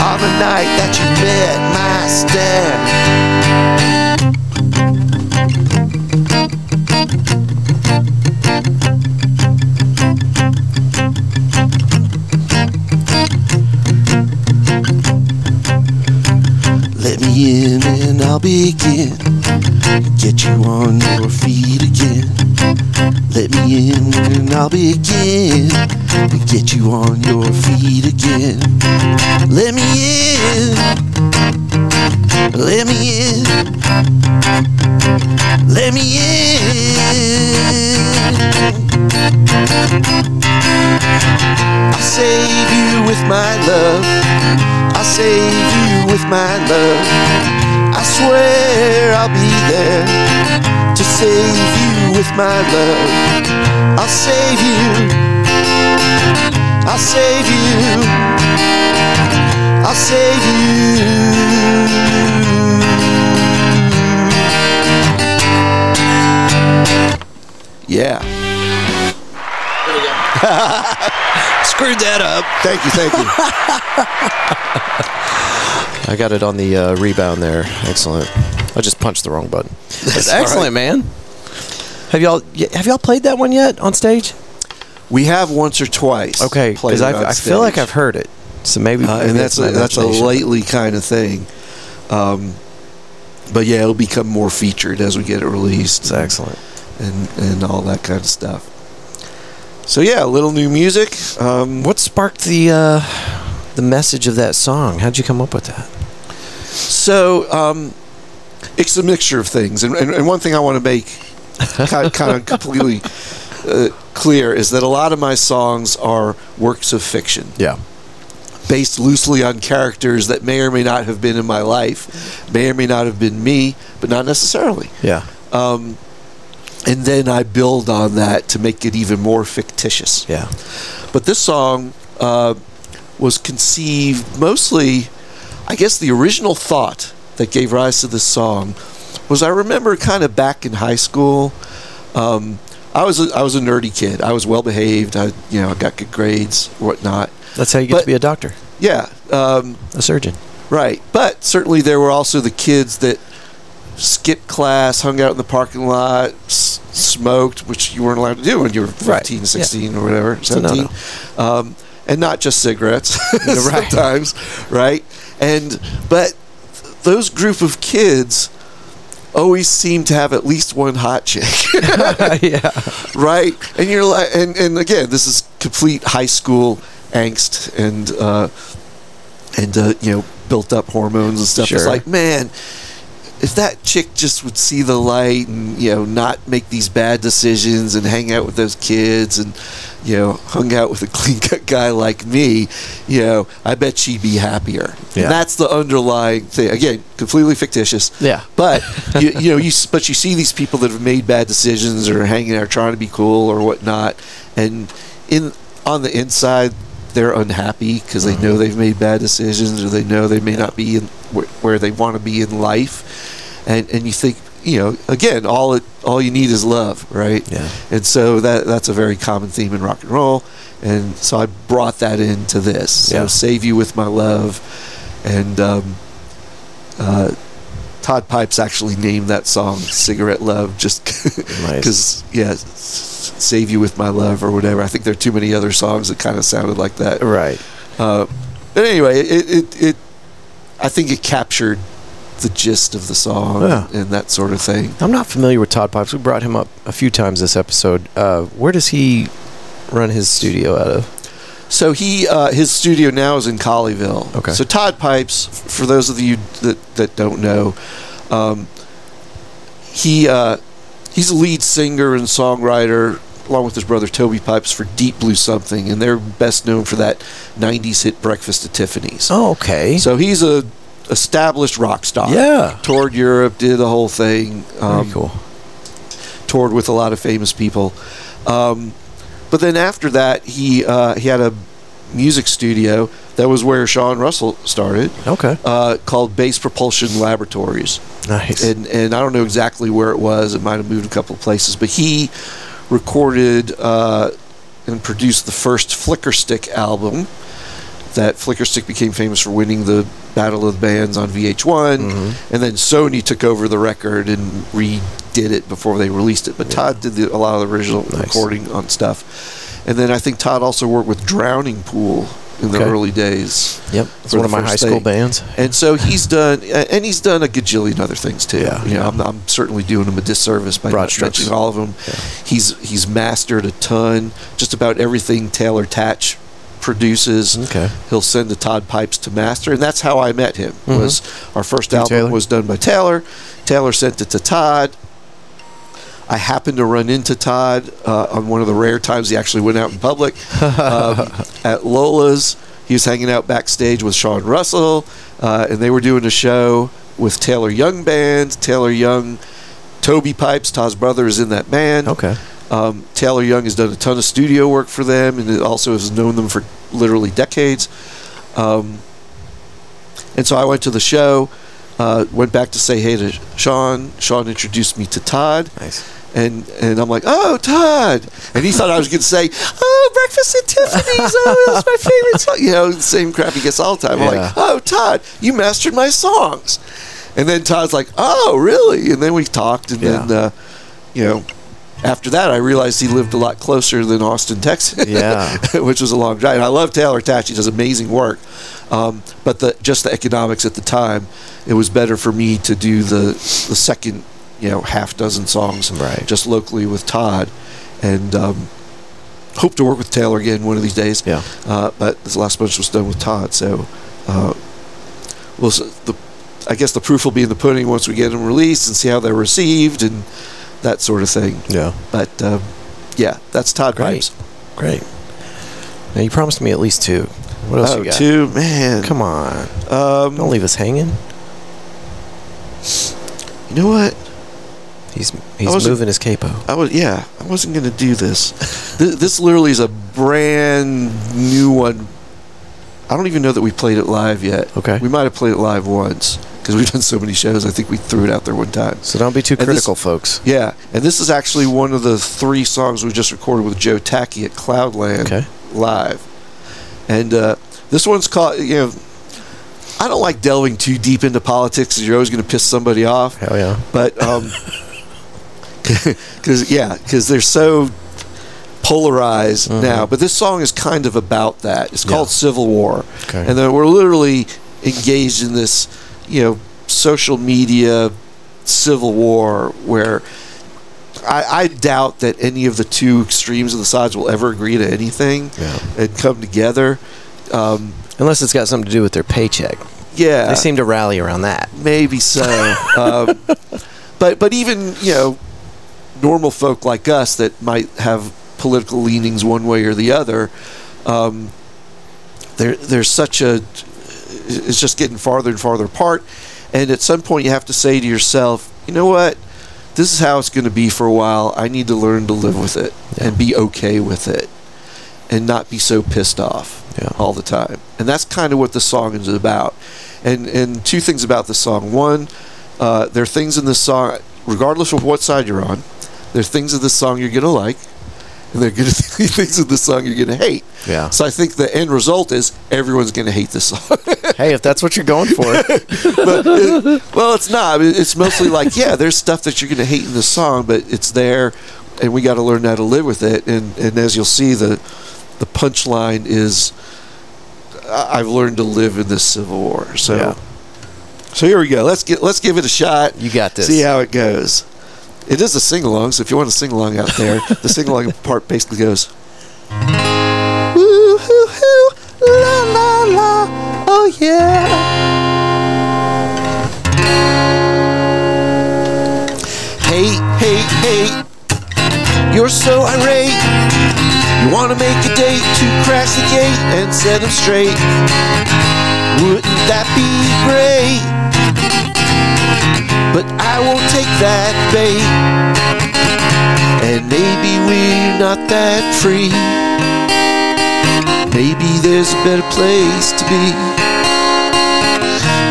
on the night that you met my stare. Begin. Get you on your feet again. Let me in and I'll begin. Get you on your feet again. Let me in. Let me in. Let me in. I'll save you with my love. I'll save you with my love. I swear I'll be there to save you with my love. I'll save you. I'll save you. I'll save you. Yeah. Screwed that up. Thank you, thank you. I got it on the uh, rebound there. Excellent. I just punched the wrong button. That's all right. excellent, man. Have y'all have y'all played that one yet on stage? We have once or twice. Okay, because it I feel like. I've heard it. So maybe, uh, maybe and that's it's a, that's a lately kind of thing. Um, but yeah, it'll become more featured as we get it released It's excellent. and and all that kind of stuff. So yeah, a little new music. Um, What sparked the uh, the message of that song? How'd you come up with that? So um, it's a mixture of things, and, and, and one thing I want to make kind, kind of completely uh, clear is that a lot of my songs are works of fiction. Yeah. based loosely on characters that may or may not have been in my life, may or may not have been me, but not necessarily. Yeah. Um, and then I build on that to make it even more fictitious. Yeah. But this song uh, was conceived mostly, I guess, the original thought that gave rise to this song was I remember kind of back in high school. Um, I was a, I was a nerdy kid. I was well behaved. I you know I got good grades, whatnot. That's how you get But- to be a doctor, Yeah, um, a surgeon. right. But certainly there were also the kids that skipped class, hung out in the parking lot, s- smoked, which you weren't allowed to do when you were 15, Right, yeah. 16 or whatever, a no-no. 17. Um, and not just cigarettes sometimes, right? And but those group of kids always seem to have at least one hot chick, yeah. right? And you're like, and, and again, this is complete high school angst and uh, and uh, you know built up hormones and stuff. It's like, man, if that chick just would see the light and you know not make these bad decisions and hang out with those kids and you know hung out with a clean cut guy like me, you know, I bet she'd be happier. Yeah. And that's the underlying thing. Again, completely fictitious. Yeah. But you, you know, you but you see these people that have made bad decisions or are hanging out trying to be cool or whatnot, and in on the inside they're unhappy because they know they've made bad decisions or they know they may not be in wh- where they want to be in life, and and you think you know again all it all you need is love, right? Yeah. And so that that's a very common theme in rock and roll, and so I brought that into this. So Yeah. save you with my love, and um, uh, Todd Pipes actually named that song "Cigarette Love" just Nice. because yeah, "Save You with My Love" or whatever. I think there are too many other songs that kind of sounded like that. Right. Uh, but anyway, it, it it I think it captured the gist of the song Yeah. and that sort of thing. I'm not familiar with Todd Pipes. We brought him up a few times this episode. Uh, where does he run his studio out of? So he uh, his studio now is in Colleyville. Okay. So Todd Pipes, for those of you that, that don't know, um, he uh, he's a lead singer and songwriter along with his brother Toby Pipes for Deep Blue Something, and they're best known for that '90s hit "Breakfast at Tiffany's." Oh, okay. So he's a established rock star. yeah. Toured Europe, did the whole thing. Um, Very cool. toured with a lot of famous people. Um, but then after that, he uh, he had a music studio that was where Sean Russell started, Okay. uh, called Bass Propulsion Laboratories. Nice. And and I don't know exactly where it was. It might have moved a couple of places, but he recorded uh, and produced the first Flickerstick album. That Flickerstick became famous for winning the Battle of the Bands on VH1, Mm-hmm. and then Sony took over the record and redid it before they released it. But Todd did the, a lot of the original Nice. recording on stuff, and then I think Todd also worked with Drowning Pool in the early days. yep. It's one of my high school thing. bands. And so he's done, and he's done a gajillion other things too. Yeah. you know, I'm, I'm certainly doing him a disservice by Broad not strokes. mentioning all of them. He's he's mastered a ton, just about everything Taylor Tatsch produces. Okay. He'll send the Todd Pipes to master, and that's how I met him. Mhm. Was our first album Taylor? was done by Taylor. Taylor sent it to Todd. I happened to run into Todd uh, on one of the rare times he actually went out in public um, at Lola's. He was hanging out backstage with Sean Russell, uh, and they were doing a show with Taylor Young Band. Taylor Young, Toby Pipes, Todd's brother, is in that band. Okay. Um, Taylor Young has done a ton of studio work for them, and also has known them for literally decades. Um, and so I went to the show, uh, went back to say hey to Sean. Sean introduced me to Todd, Nice. and and I'm like, oh Todd, and he thought I was going to say, oh Breakfast at Tiffany's, oh that's my favorite song, you know, the same crap he gets all the time. I'm Yeah. like, oh Todd, you mastered my songs, and then Todd's like, oh really, and then we talked, and then uh, you know. After that, I realized he lived a lot closer than Austin, Texas. Yeah. which was a long drive. And I love Taylor Tatsch; he does amazing work. Um, but the just the economics at the time, it was better for me to do the the second, you know, half dozen songs Right. just locally with Todd, and um, hope to work with Taylor again one of these days. Yeah. Uh, but this last bunch was done with Todd, so uh, we'll s- the I guess the proof will be in the pudding once we get them released and see how they're received and that sort of thing. Yeah. But um, yeah, that's Todd Great. Pipes. Great. Now you promised me at least two. What else oh, you got? two, man. Come on. Um, Don't leave us hanging. you know what? He's he's moving his capo. I was yeah. I wasn't gonna do this. this. This literally is a brand new one. I don't even know that we played it live yet. Okay. We might have played it live once because we've done so many shows. I think we threw it out there one time. So don't be too And this- critical, folks. Yeah, and this is actually one of the three songs we just recorded with Joe Tacky at Cloudland Okay. live. And uh, this one's called, you know, I don't like delving too deep into politics because you're always going to piss somebody off. Hell yeah. But, um, because, yeah, because they're so polarized now. But this song is kind of about that. It's called Mm-hmm. Yeah. Civil War. Okay. And then we're literally engaged in this, you know, social media civil war where I, I doubt that any of the two extremes of the sides will ever agree to anything Yeah. and come together. Um, Unless it's got something to do with their paycheck. yeah, They seem to rally around that. maybe so. um, but but even you know normal folk like us that might have political leanings one way or the other, um, there there's such a it's just getting farther and farther apart. And at some point, you have to say to yourself, you know what? This is how it's going to be for a while. I need to learn to live with it and be okay with it and not be so pissed off Yeah. all the time. And that's kind of what the song is about. And and two things about the song. One, uh, there are things in the song, regardless of what side you're on, there are things in this song you're gonna like, and there are gonna be things in this song you're gonna hate. Yeah. So I think the end result is everyone's gonna hate this song. hey, if that's what you're going for. but it- well, it's not. I mean, It's mostly like, yeah, there's stuff that you're going to hate in the song, but it's there, and we got to learn how to live with it. And and as you'll see, the the punchline is, I've learned to live in this civil war. So, Yeah. so here we go. Let's get let's give it a shot. You got this. See how it goes. It is a sing along, so if you want to sing along out there, the sing along part basically goes. Woo hoo hoo, la la la, oh yeah. Hey, hey, hey, you're so irate. You wanna make a date to crash the gate and set them straight. Wouldn't that be great? But I won't take that bait. And maybe we're not that free. Maybe there's a better place to be.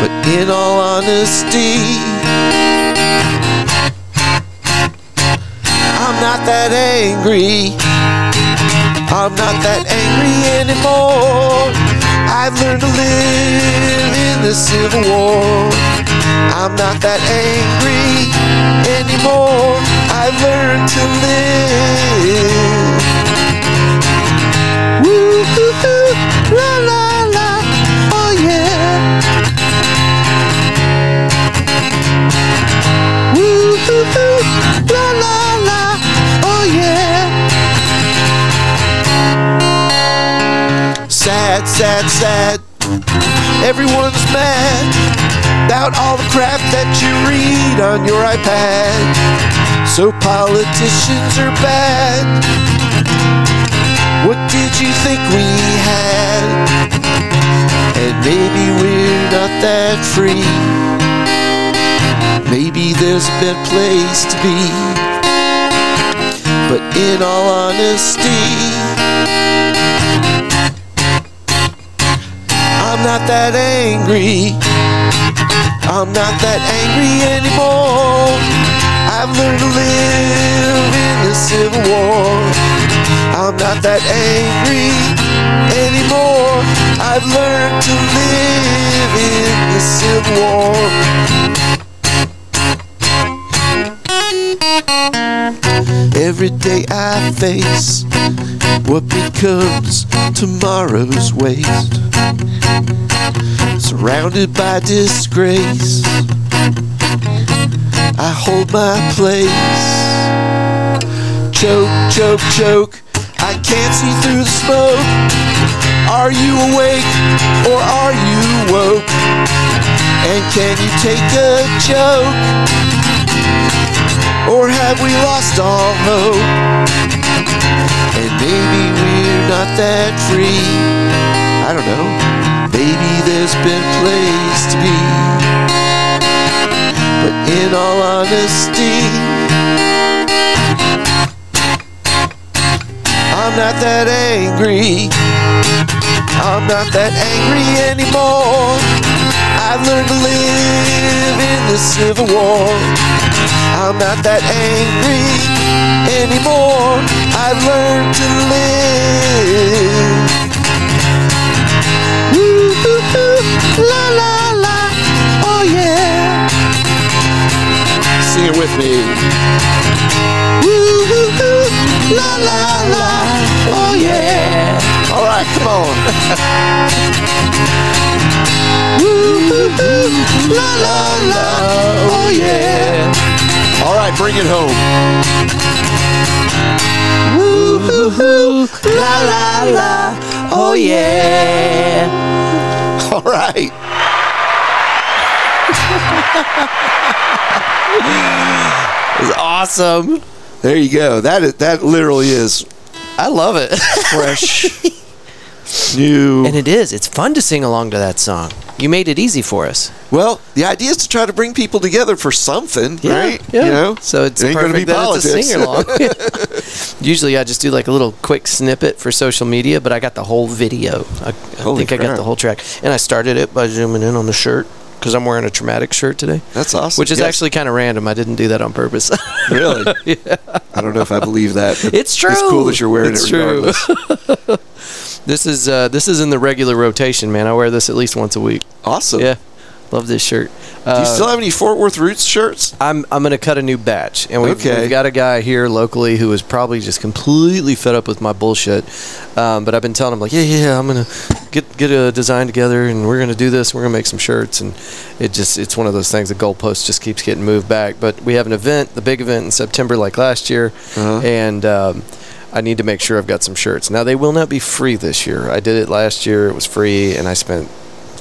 But in all honesty, I'm not that angry. I'm not that angry anymore. I've learned to live in the Civil War. I'm not that angry anymore. I've learned to live. Woo hoo hoo, la la la, oh yeah. Woo hoo, la la la, oh yeah. Sad, sad, sad. Everyone's mad about all the crap that you read on your iPad. So politicians are bad. What did you think we had? And maybe we're not that free. Maybe there's a better place to be. But in all honesty, I'm not that angry. I'm not that angry anymore. I've learned to live in the Civil War. I'm not that angry anymore. I've learned to live in the Civil War. Every day I face what becomes tomorrow's waste. Surrounded by disgrace, I hold my place. Choke, choke, choke, I can't see through the smoke. Are you awake or are you woke? And can you take a joke? Or have we lost all hope? And maybe we're not that free. I don't know. Maybe there's been place to be. But in all honesty, I'm not that angry. I'm not that angry anymore. I've learned to live in the Civil War. I'm not that angry anymore. I've learned to live. Woo-hoo-hoo, la la la, oh yeah. Sing it with me. Woo-hoo-hoo, la la la, oh yeah. All right, come on. Woo-hoo-hoo, la la la, oh yeah. All right, bring it home. La la la, oh yeah. All right. It's awesome. There you go. That is, that literally is I love it. fresh, new. and it is. It's fun to sing along to that song. You made it easy for us. well, the idea is to try to bring people together for something, right? Yeah. You know, so it's It ain't gonna be that it's a politics. Usually, I just do like a little quick snippet for social media, but I got the whole video. I, I think I got the whole track, and I started it by zooming in on the shirt because I'm wearing a Troumatic shirt today, That's awesome. which is Yes. actually kind of random. I didn't do that on purpose. really. I don't know if I believe that. It's true. It's cool that you're wearing It's it true. this is uh, this is in the regular rotation, man. I wear this at least once a week. Awesome. Yeah, love this shirt. Do Uh, you still have any Fort Worth Roots shirts? I'm I'm gonna cut a new batch, and we've, Okay. we've got a guy here locally who is probably just completely fed up with my bullshit. Um, but I've been telling him like, yeah, yeah, yeah, I'm gonna get get a design together, and we're gonna do this. We're gonna make some shirts, and it just it's one of those things. The goalpost just keeps getting moved back. But we have an event, the big event in September, like last year, Uh-huh. and. Um, I need to make sure I've got some shirts. Now they will not be free this year. I did it last year; it was free, and I spent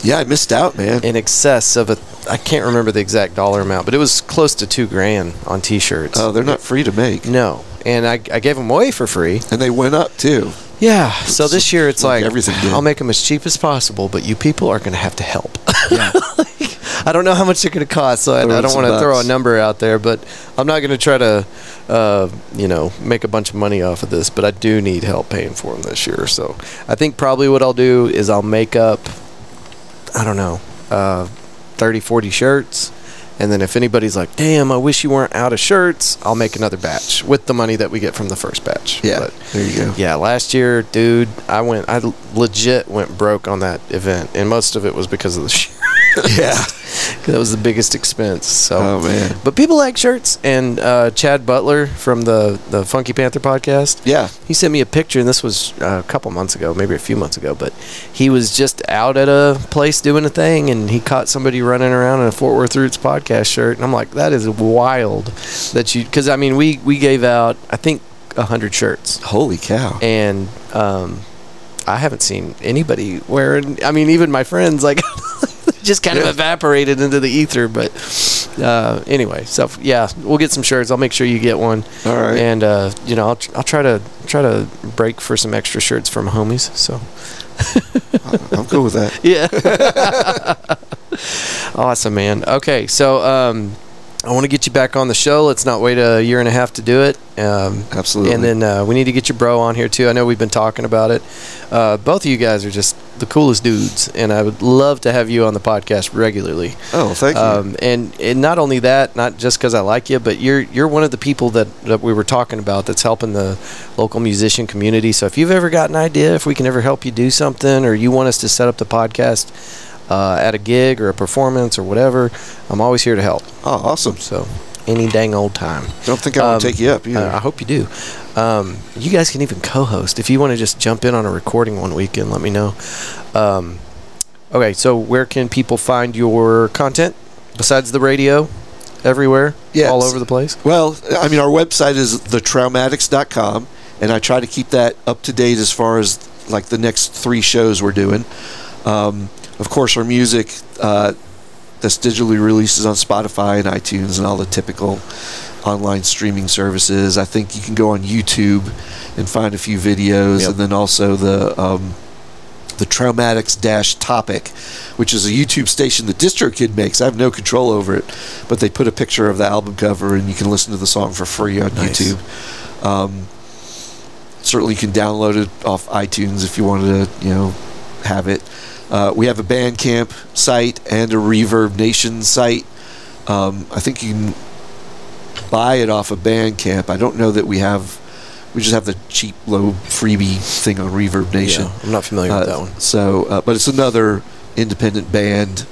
Yeah, I missed out, man. in excess of a I can't remember the exact dollar amount, but it was close to two grand on T-shirts. Oh, they're not free to make, no, and I, I gave them away for free. and they went up too. Yeah. So this year it's Like like everything did. I'll make them as cheap as possible, but you people are going to have to help. Yeah. I don't know how much they're going to cost, so I, I don't want to throw a number out there. But I'm not going to try to, uh, you know, make a bunch of money off of this. But I do need help paying for them this year. So I think probably what I'll do is I'll make up, I don't know, uh, 30, 40 shirts. And then if anybody's like, "Damn, I wish you weren't out of shirts," I'll make another batch with the money that we get from the first batch. Yeah. But there you go. yeah, last year, dude, I went, I legit went broke on that event, and most of it was because of the shirt. Yeah. That was the biggest expense. So, Oh man. but people like shirts, and uh, Chad Butler from the the Funky Panther podcast, Yeah. he sent me a picture, and this was uh, a couple months ago, maybe a few months ago, but he was just out at a place doing a thing, and he caught somebody running around in a Fort Worth Roots podcast shirt, and I'm like, that is wild that you, because I mean, we we gave out, I think, a hundred shirts Holy cow. and um, I haven't seen anybody wearing. I mean, even my friends like just kind of evaporated into the ether. But uh, anyway, so yeah, we'll get some shirts. I'll make sure you get one, All right. and uh, you know, I'll, I'll try to try to break for some extra shirts from homies. So I'm cool with that. yeah, awesome, man. Okay, so um, I want to get you back on the show. Let's not wait a year and a half to do it. Um, Absolutely. and then uh, we need to get your bro on here too. I know we've been talking about it. Uh, both of you guys are just the coolest dudes, and I would love to have you on the podcast regularly. oh, thank you. Um, and and not only that, not just because I like you, but you're you're one of the people that, that we were talking about that's helping the local musician community. So if you've ever got an idea, if we can ever help you do something, or you want us to set up the podcast uh, at a gig or a performance or whatever, I'm always here to help. oh, awesome. So any dang old time. Don't think I will Um, take you up either. Uh, I hope you do. Um, you guys can even co-host if you want to just jump in on a recording one weekend. Let me know. Um, okay, so where can people find your content besides the radio? Everywhere, Yes. all over the place. Well, I mean, our website is thetroumatics.com, and I try to keep that up to date as far as like the next three shows we're doing. Um, of course, our music uh, that's digitally releases on Spotify and iTunes and all the typical online streaming services. I think you can go on YouTube and find a few videos, Yep. and then also the um, the Troumatics Dash Topic, which is a YouTube station that DistroKid makes. I have no control over it, but they put a picture of the album cover, and you can listen to the song for free on Nice. YouTube. Um, certainly, you can download it off iTunes if you wanted to, you know, have it. Uh, we have a Bandcamp site and a ReverbNation site. Um, I think you can buy it off of Bandcamp. I don't know that we have. We just have the cheap, low freebie thing on ReverbNation. Yeah, I'm not familiar with that Uh, one. So, uh, but it's another independent band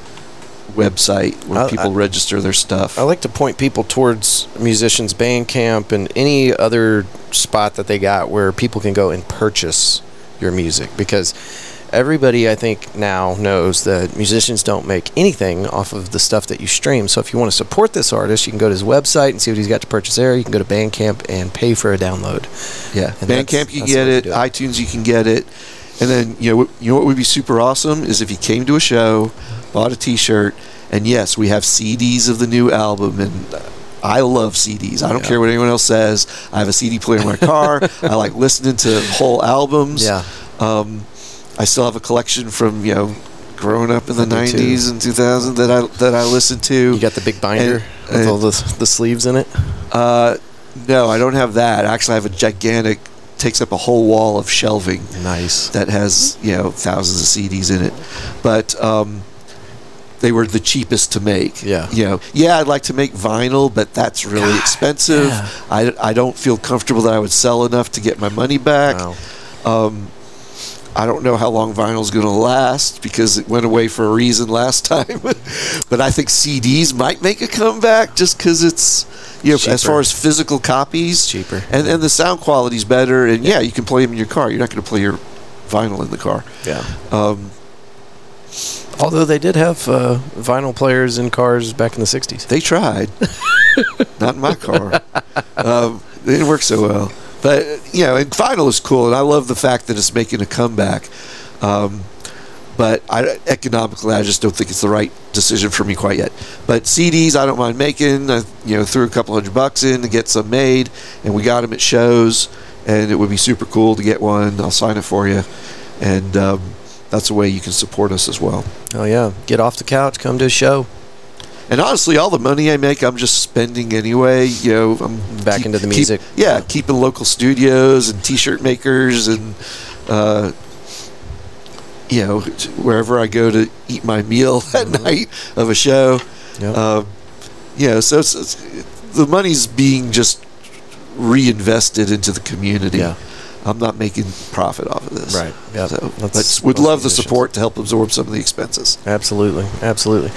website where I- people I- register their stuff. I like to point people towards musicians Bandcamp and any other spot that they got where people can go and purchase your music because everybody I think now knows that musicians don't make anything off of the stuff that you stream. So if you want to support this artist, you can go to his website and see what he's got to purchase there. You can go to Bandcamp and pay for a download. yeah, and Bandcamp you get it. it. iTunes you can get it. And then you know what- you know what would be super awesome is if you came to a show, bought a T-shirt, and yes, we have CDs of the new album and. uh, I love CDs. I don't Yeah. care what anyone else says. I have a CD player in my car. I like listening to whole albums. Yeah. Um, I still have a collection from you know growing up in the I do too. '90s and 2000 that I that I listened to. You got the big binder And- with and- all the, the sleeves in it. Uh, no, I don't have that. Actually, I have a gigantic, takes up a whole wall of shelving Nice. that has you know thousands of CDs in it. But um, they were the cheapest to make. Yeah. You know, yeah, I'd like to make vinyl, but that's really God, expensive. yeah. I, I don't feel comfortable that I would sell enough to get my money back. Wow. Um, I don't know how long vinyl's going to last because it went away for a reason last time. but I think CDs might make a comeback just because it's, you know, as far as physical copies, cheaper. and and the sound quality's better. And yeah, you can play them in your car. You're not going to play your vinyl in the car. Yeah. Um, Although they did have uh, vinyl players in cars back in the 60s. they tried, not in my car. Um, they didn't work so well. But you know, and vinyl is cool, and I love the fact that it's making a comeback. Um, but I, economically, I just don't think it's the right decision for me quite yet. But CDs, I don't mind making. I, you know, threw a couple hundred bucks in to get some made, and we got them at shows, and it would be super cool to get one. I'll sign it for you, and um, that's a way you can support us as well. Oh, yeah. Get off the couch, come to a show. And honestly, all the money I make, I'm just spending anyway. You know, I'm Back into the music. yeah, keeping local studios and T-shirt makers, and uh, you know, wherever I go to eat my meal at night of a show. Yep. Um, you know, so it's, it's, the money's being just reinvested into the community. Yeah. I'm not making profit off of this. Right. Yeah. So, but would love the support to help absorb some of the expenses. Absolutely. Absolutely.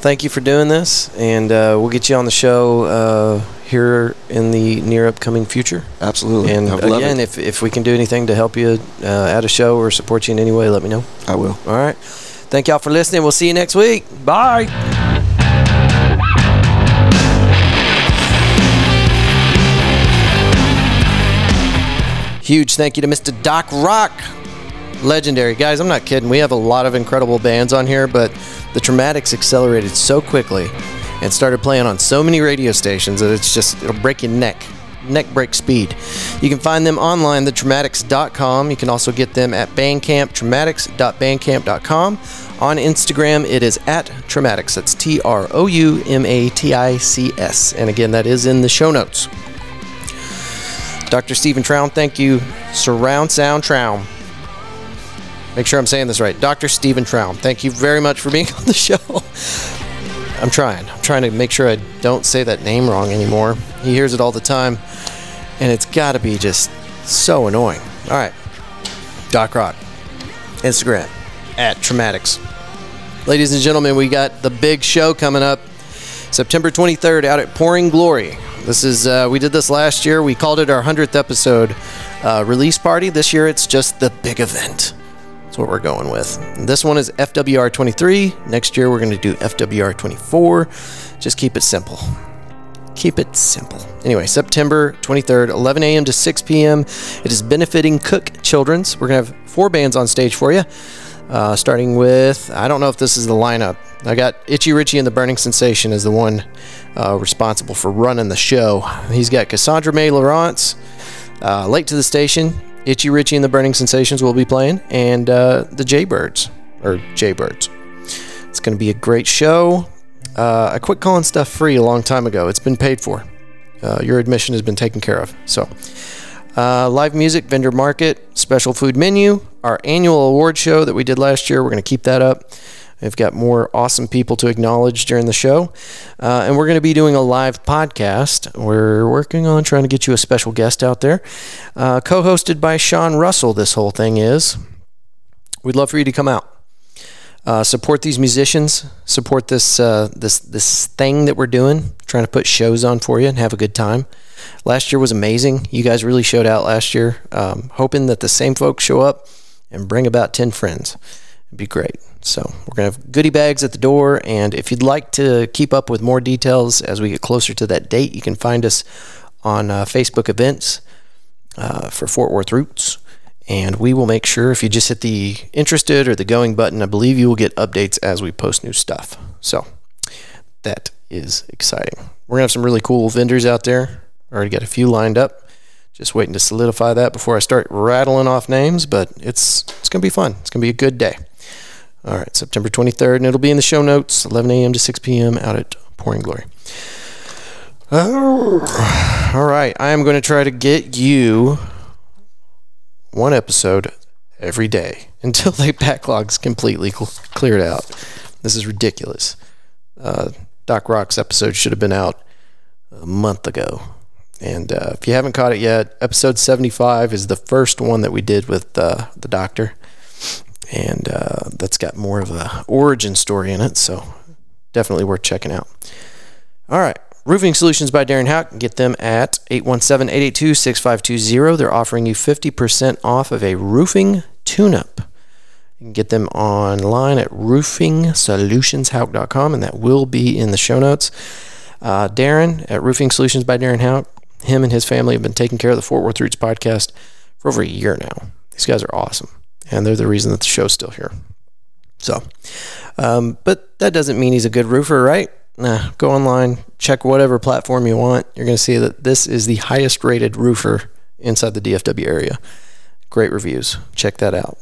Thank you for doing this, and uh, we'll get you on the show uh, here in the near upcoming future. Absolutely. And I would love again, if, if we can do anything to help you uh, at a show or support you in any way, let me know. I will. All right. Thank y'all for listening. We'll see you next week. Bye. Huge thank you to Mr. Doc Roc. Legendary. Guys, I'm not kidding. We have a lot of incredible bands on here, but the Troumatics accelerated so quickly and started playing on so many radio stations that it's just, it'll break your neck. Neck break speed. You can find them online, thetroumatics.com. You can also get them at Bandcamp, troumatics.bandcamp.com. On Instagram, it is at Troumatics. That's T R O U M A T I C S. And again, that is in the show notes. Dr. Stephen Troum, thank you. Surround Sound Troum. Make sure I'm saying this right. Dr. Stephen Troum, thank you very much for being on the show. I'm trying. I'm trying to make sure I don't say that name wrong anymore. He hears it all the time, and it's got to be just so annoying. All right. Doc Roc, Instagram, at Troumatics. Ladies and gentlemen, we got the big show coming up September 23rd out at Pouring Glory. This is uh, we did this last year. We called it our 100th episode uh, release party. This year it's just the big event. What we're going with. This one is FWR 23. Next year we're going to do FWR 24. Just keep it simple. Keep it simple. Anyway, September 23rd, 11 a.m. to 6 p.m. It is benefiting Cook Children's. We're going to have four bands on stage for you. Uh, starting with, I don't know if this is the lineup. I got Itchy Richie and the Burning Sensation is the one uh, responsible for running the show. He's got Cassandra May Laurence, uh, Late to the Station, Itchy Richie and the Burning Sensations will be playing, and uh, the Jaybirds, or Jaybirds. It's going to be a great show. Uh, I quit calling stuff free a long time ago. It's been paid for. Uh, your admission has been taken care of. So, uh, live music, vendor market, special food menu, our annual award show that we did last year. We're going to keep that up. We've got more awesome people to acknowledge during the show. Uh, and we're going to be doing a live podcast. We're working on trying to get you a special guest out there. Uh, Co hosted by Sean Russell, this whole thing is. We'd love for you to come out. Uh, support these musicians. Support this uh, this this thing that we're doing. Trying to put shows on for you and have a good time. Last year was amazing. You guys really showed out last year. Um, hoping that the same folks show up and bring about ten friends. It'd be great. So we're gonna have goodie bags at the door. And if you'd like to keep up with more details as we get closer to that date, you can find us on uh, Facebook events uh, for Fort Worth Roots and we will make sure if you just hit the interested or the going button, I believe you will get updates as we post new stuff. So that is exciting. We're gonna have some really cool vendors out there. Already got a few lined up. Just waiting to solidify that before I start rattling off names, but it's it's gonna be fun. It's gonna be a good day. All right, September 23rd, and it'll be in the show notes, 11 a.m. to 6 p.m. out at Pouring Glory. All right, I am going to try to get you one episode every day until the backlog's completely cl- cleared out. This is ridiculous. Uh, Doc Roc's episode should have been out a month ago. And uh, if you haven't caught it yet, episode 75 is the first one that we did with uh, the doctor. And uh, that's got more of a origin story in it, so definitely worth checking out. All right. Roofing Solutions by Darren Houck. Get them at 817 882 6520. They're offering you 50% off of a roofing tune up. You can get them online at roofingsolutionshauk.com, and that will be in the show notes. Uh, Darren at Roofing Solutions by Darren Houck, him and his family have been taking care of the Fort Worth Roots podcast for over a year now. These guys are awesome, and they're the reason that the show's still here. So, um, but that doesn't mean he's a good roofer, right? Nah, go online, check whatever platform you want. You're going to see that this is the highest rated roofer inside the DFW area. Great reviews. Check that out.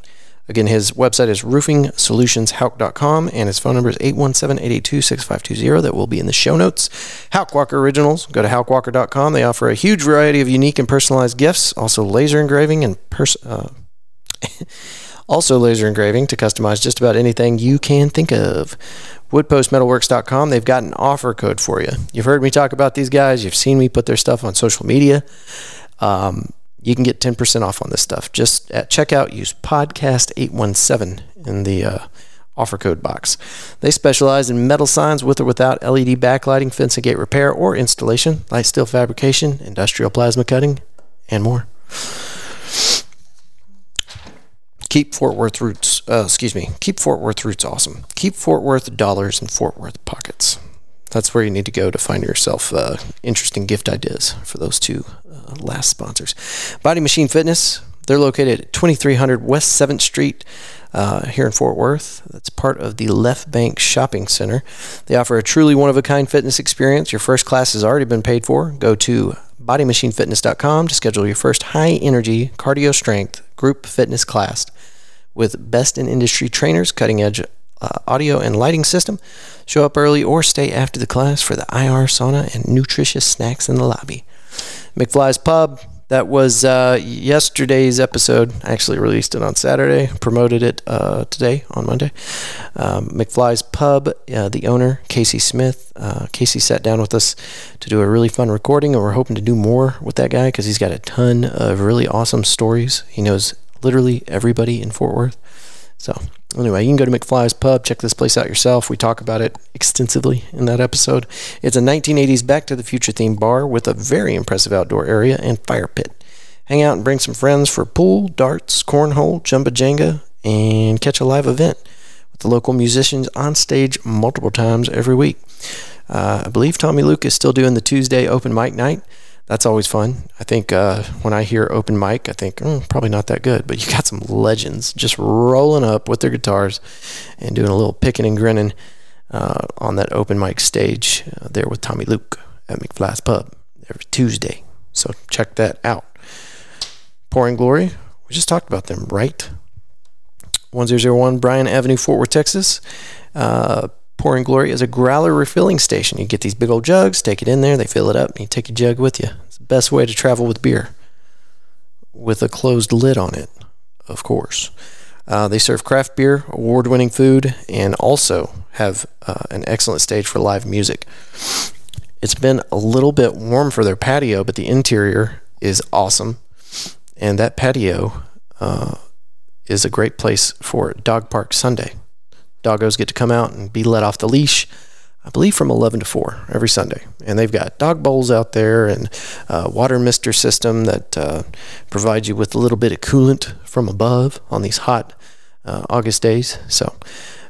Again, his website is roofingsolutionshauk.com and his phone number is 817-882-6520. That will be in the show notes. Houck Walker Originals. Go to houckwalker.com. They offer a huge variety of unique and personalized gifts, also laser engraving and pers- uh, also laser engraving to customize just about anything you can think of woodpostmetalworks.com. They've got an offer code for you. You've heard me talk about these guys. You've seen me put their stuff on social media. Um, you can get 10% off on this stuff. Just at checkout, use podcast817 in the uh, offer code box. They specialize in metal signs with or without LED backlighting, fence and gate repair or installation, light steel fabrication, industrial plasma cutting, and more keep Fort Worth roots. Uh, excuse me. Keep Fort Worth roots awesome. Keep Fort Worth dollars in Fort Worth pockets. That's where you need to go to find yourself uh, interesting gift ideas for those two uh, last sponsors. Body Machine Fitness. They're located at 2300 West 7th Street uh, here in Fort Worth. That's part of the Left Bank Shopping Center. They offer a truly one of a kind fitness experience. Your first class has already been paid for. Go to bodymachinefitness.com to schedule your first high energy cardio strength group fitness class with best in industry trainers, cutting edge uh, audio and lighting system. Show up early or stay after the class for the IR sauna and nutritious snacks in the lobby. McFly's Pub. That was uh, yesterday's episode. I actually released it on Saturday, promoted it uh, today on Monday. Um, McFly's Pub, uh, the owner, Casey Smith. Uh, Casey sat down with us to do a really fun recording, and we're hoping to do more with that guy because he's got a ton of really awesome stories. He knows literally everybody in Fort Worth. So, anyway, you can go to McFly's Pub, check this place out yourself. We talk about it extensively in that episode. It's a 1980s Back to the Future themed bar with a very impressive outdoor area and fire pit. Hang out and bring some friends for pool, darts, cornhole, jumba jenga, and catch a live event with the local musicians on stage multiple times every week. Uh, I believe Tommy Luke is still doing the Tuesday open mic night that's always fun. I think uh, when I hear open mic, I think mm, probably not that good, but you got some legends just rolling up with their guitars and doing a little picking and grinning uh, on that open mic stage uh, there with Tommy Luke at McFly's Pub every Tuesday. So check that out. Pouring Glory, We just talked about them, right? 1001 Bryan Avenue, Fort Worth, Texas. Pouring Glory is a growler refilling station. You get these big old jugs, take it in there, they fill it up, and you take your jug with you. It's the best way to travel with beer, with a closed lid on it, of course. Uh, they serve craft beer, award winning food, and also have uh, an excellent stage for live music. It's been a little bit warm for their patio, but the interior is awesome. And that patio uh, is a great place for Dog Park Sunday. Doggos get to come out and be let off the leash, I believe from 11 to 4 every Sunday. And they've got dog bowls out there and a water mister system that uh, provides you with a little bit of coolant from above on these hot uh, August days. So,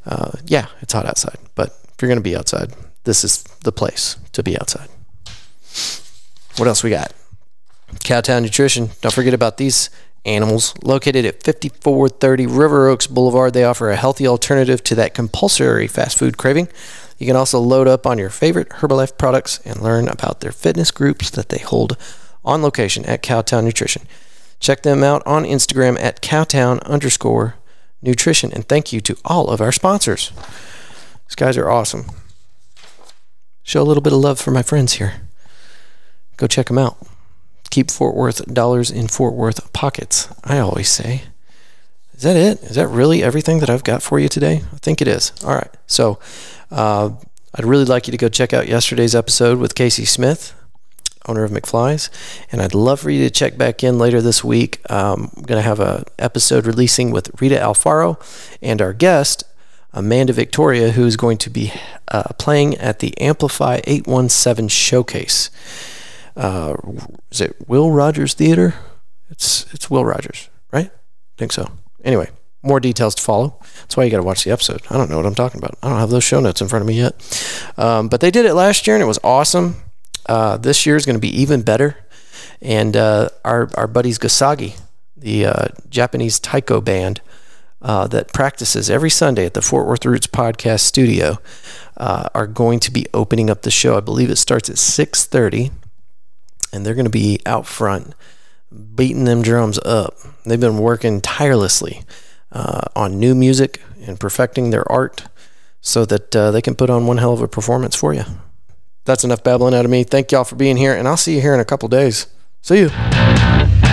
uh, yeah, it's hot outside. But if you're going to be outside, this is the place to be outside. What else we got? Cowtown Nutrition. Don't forget about these animals. Located at 5430 River Oaks Boulevard, they offer a healthy alternative to that compulsory fast food craving. You can also load up on your favorite Herbalife products and learn about their fitness groups that they hold on location at Cowtown Nutrition. Check them out on Instagram at cowtown underscore nutrition. And thank you to all of our sponsors. These guys are awesome. Show a little bit of love for my friends here. Go check them out. Keep Fort Worth dollars in Fort Worth pockets, I always say. Is that it? Is that really everything that I've got for you today? I think it is. All right. So uh, I'd really like you to go check out yesterday's episode with Casey Smith, owner of McFly's, and I'd love for you to check back in later this week. Um, I'm going to have a episode releasing with Rita Alfaro and our guest Amanda Victoria, who's going to be uh, playing at the Amplify 817 showcase. Uh, is it Will Rogers Theater? It's it's Will Rogers, right? I think so. Anyway, more details to follow. That's why you got to watch the episode. I don't know what I'm talking about. I don't have those show notes in front of me yet. Um, but they did it last year and it was awesome. Uh, this year is going to be even better. And uh, our our buddies Gasagi, the uh, Japanese taiko band uh, that practices every Sunday at the Fort Worth Roots Podcast Studio, uh, are going to be opening up the show. I believe it starts at 6:30 and they're going to be out front beating them drums up. They've been working tirelessly uh, on new music and perfecting their art so that uh, they can put on one hell of a performance for you. That's enough babbling out of me. Thank y'all for being here, and I'll see you here in a couple days. See you.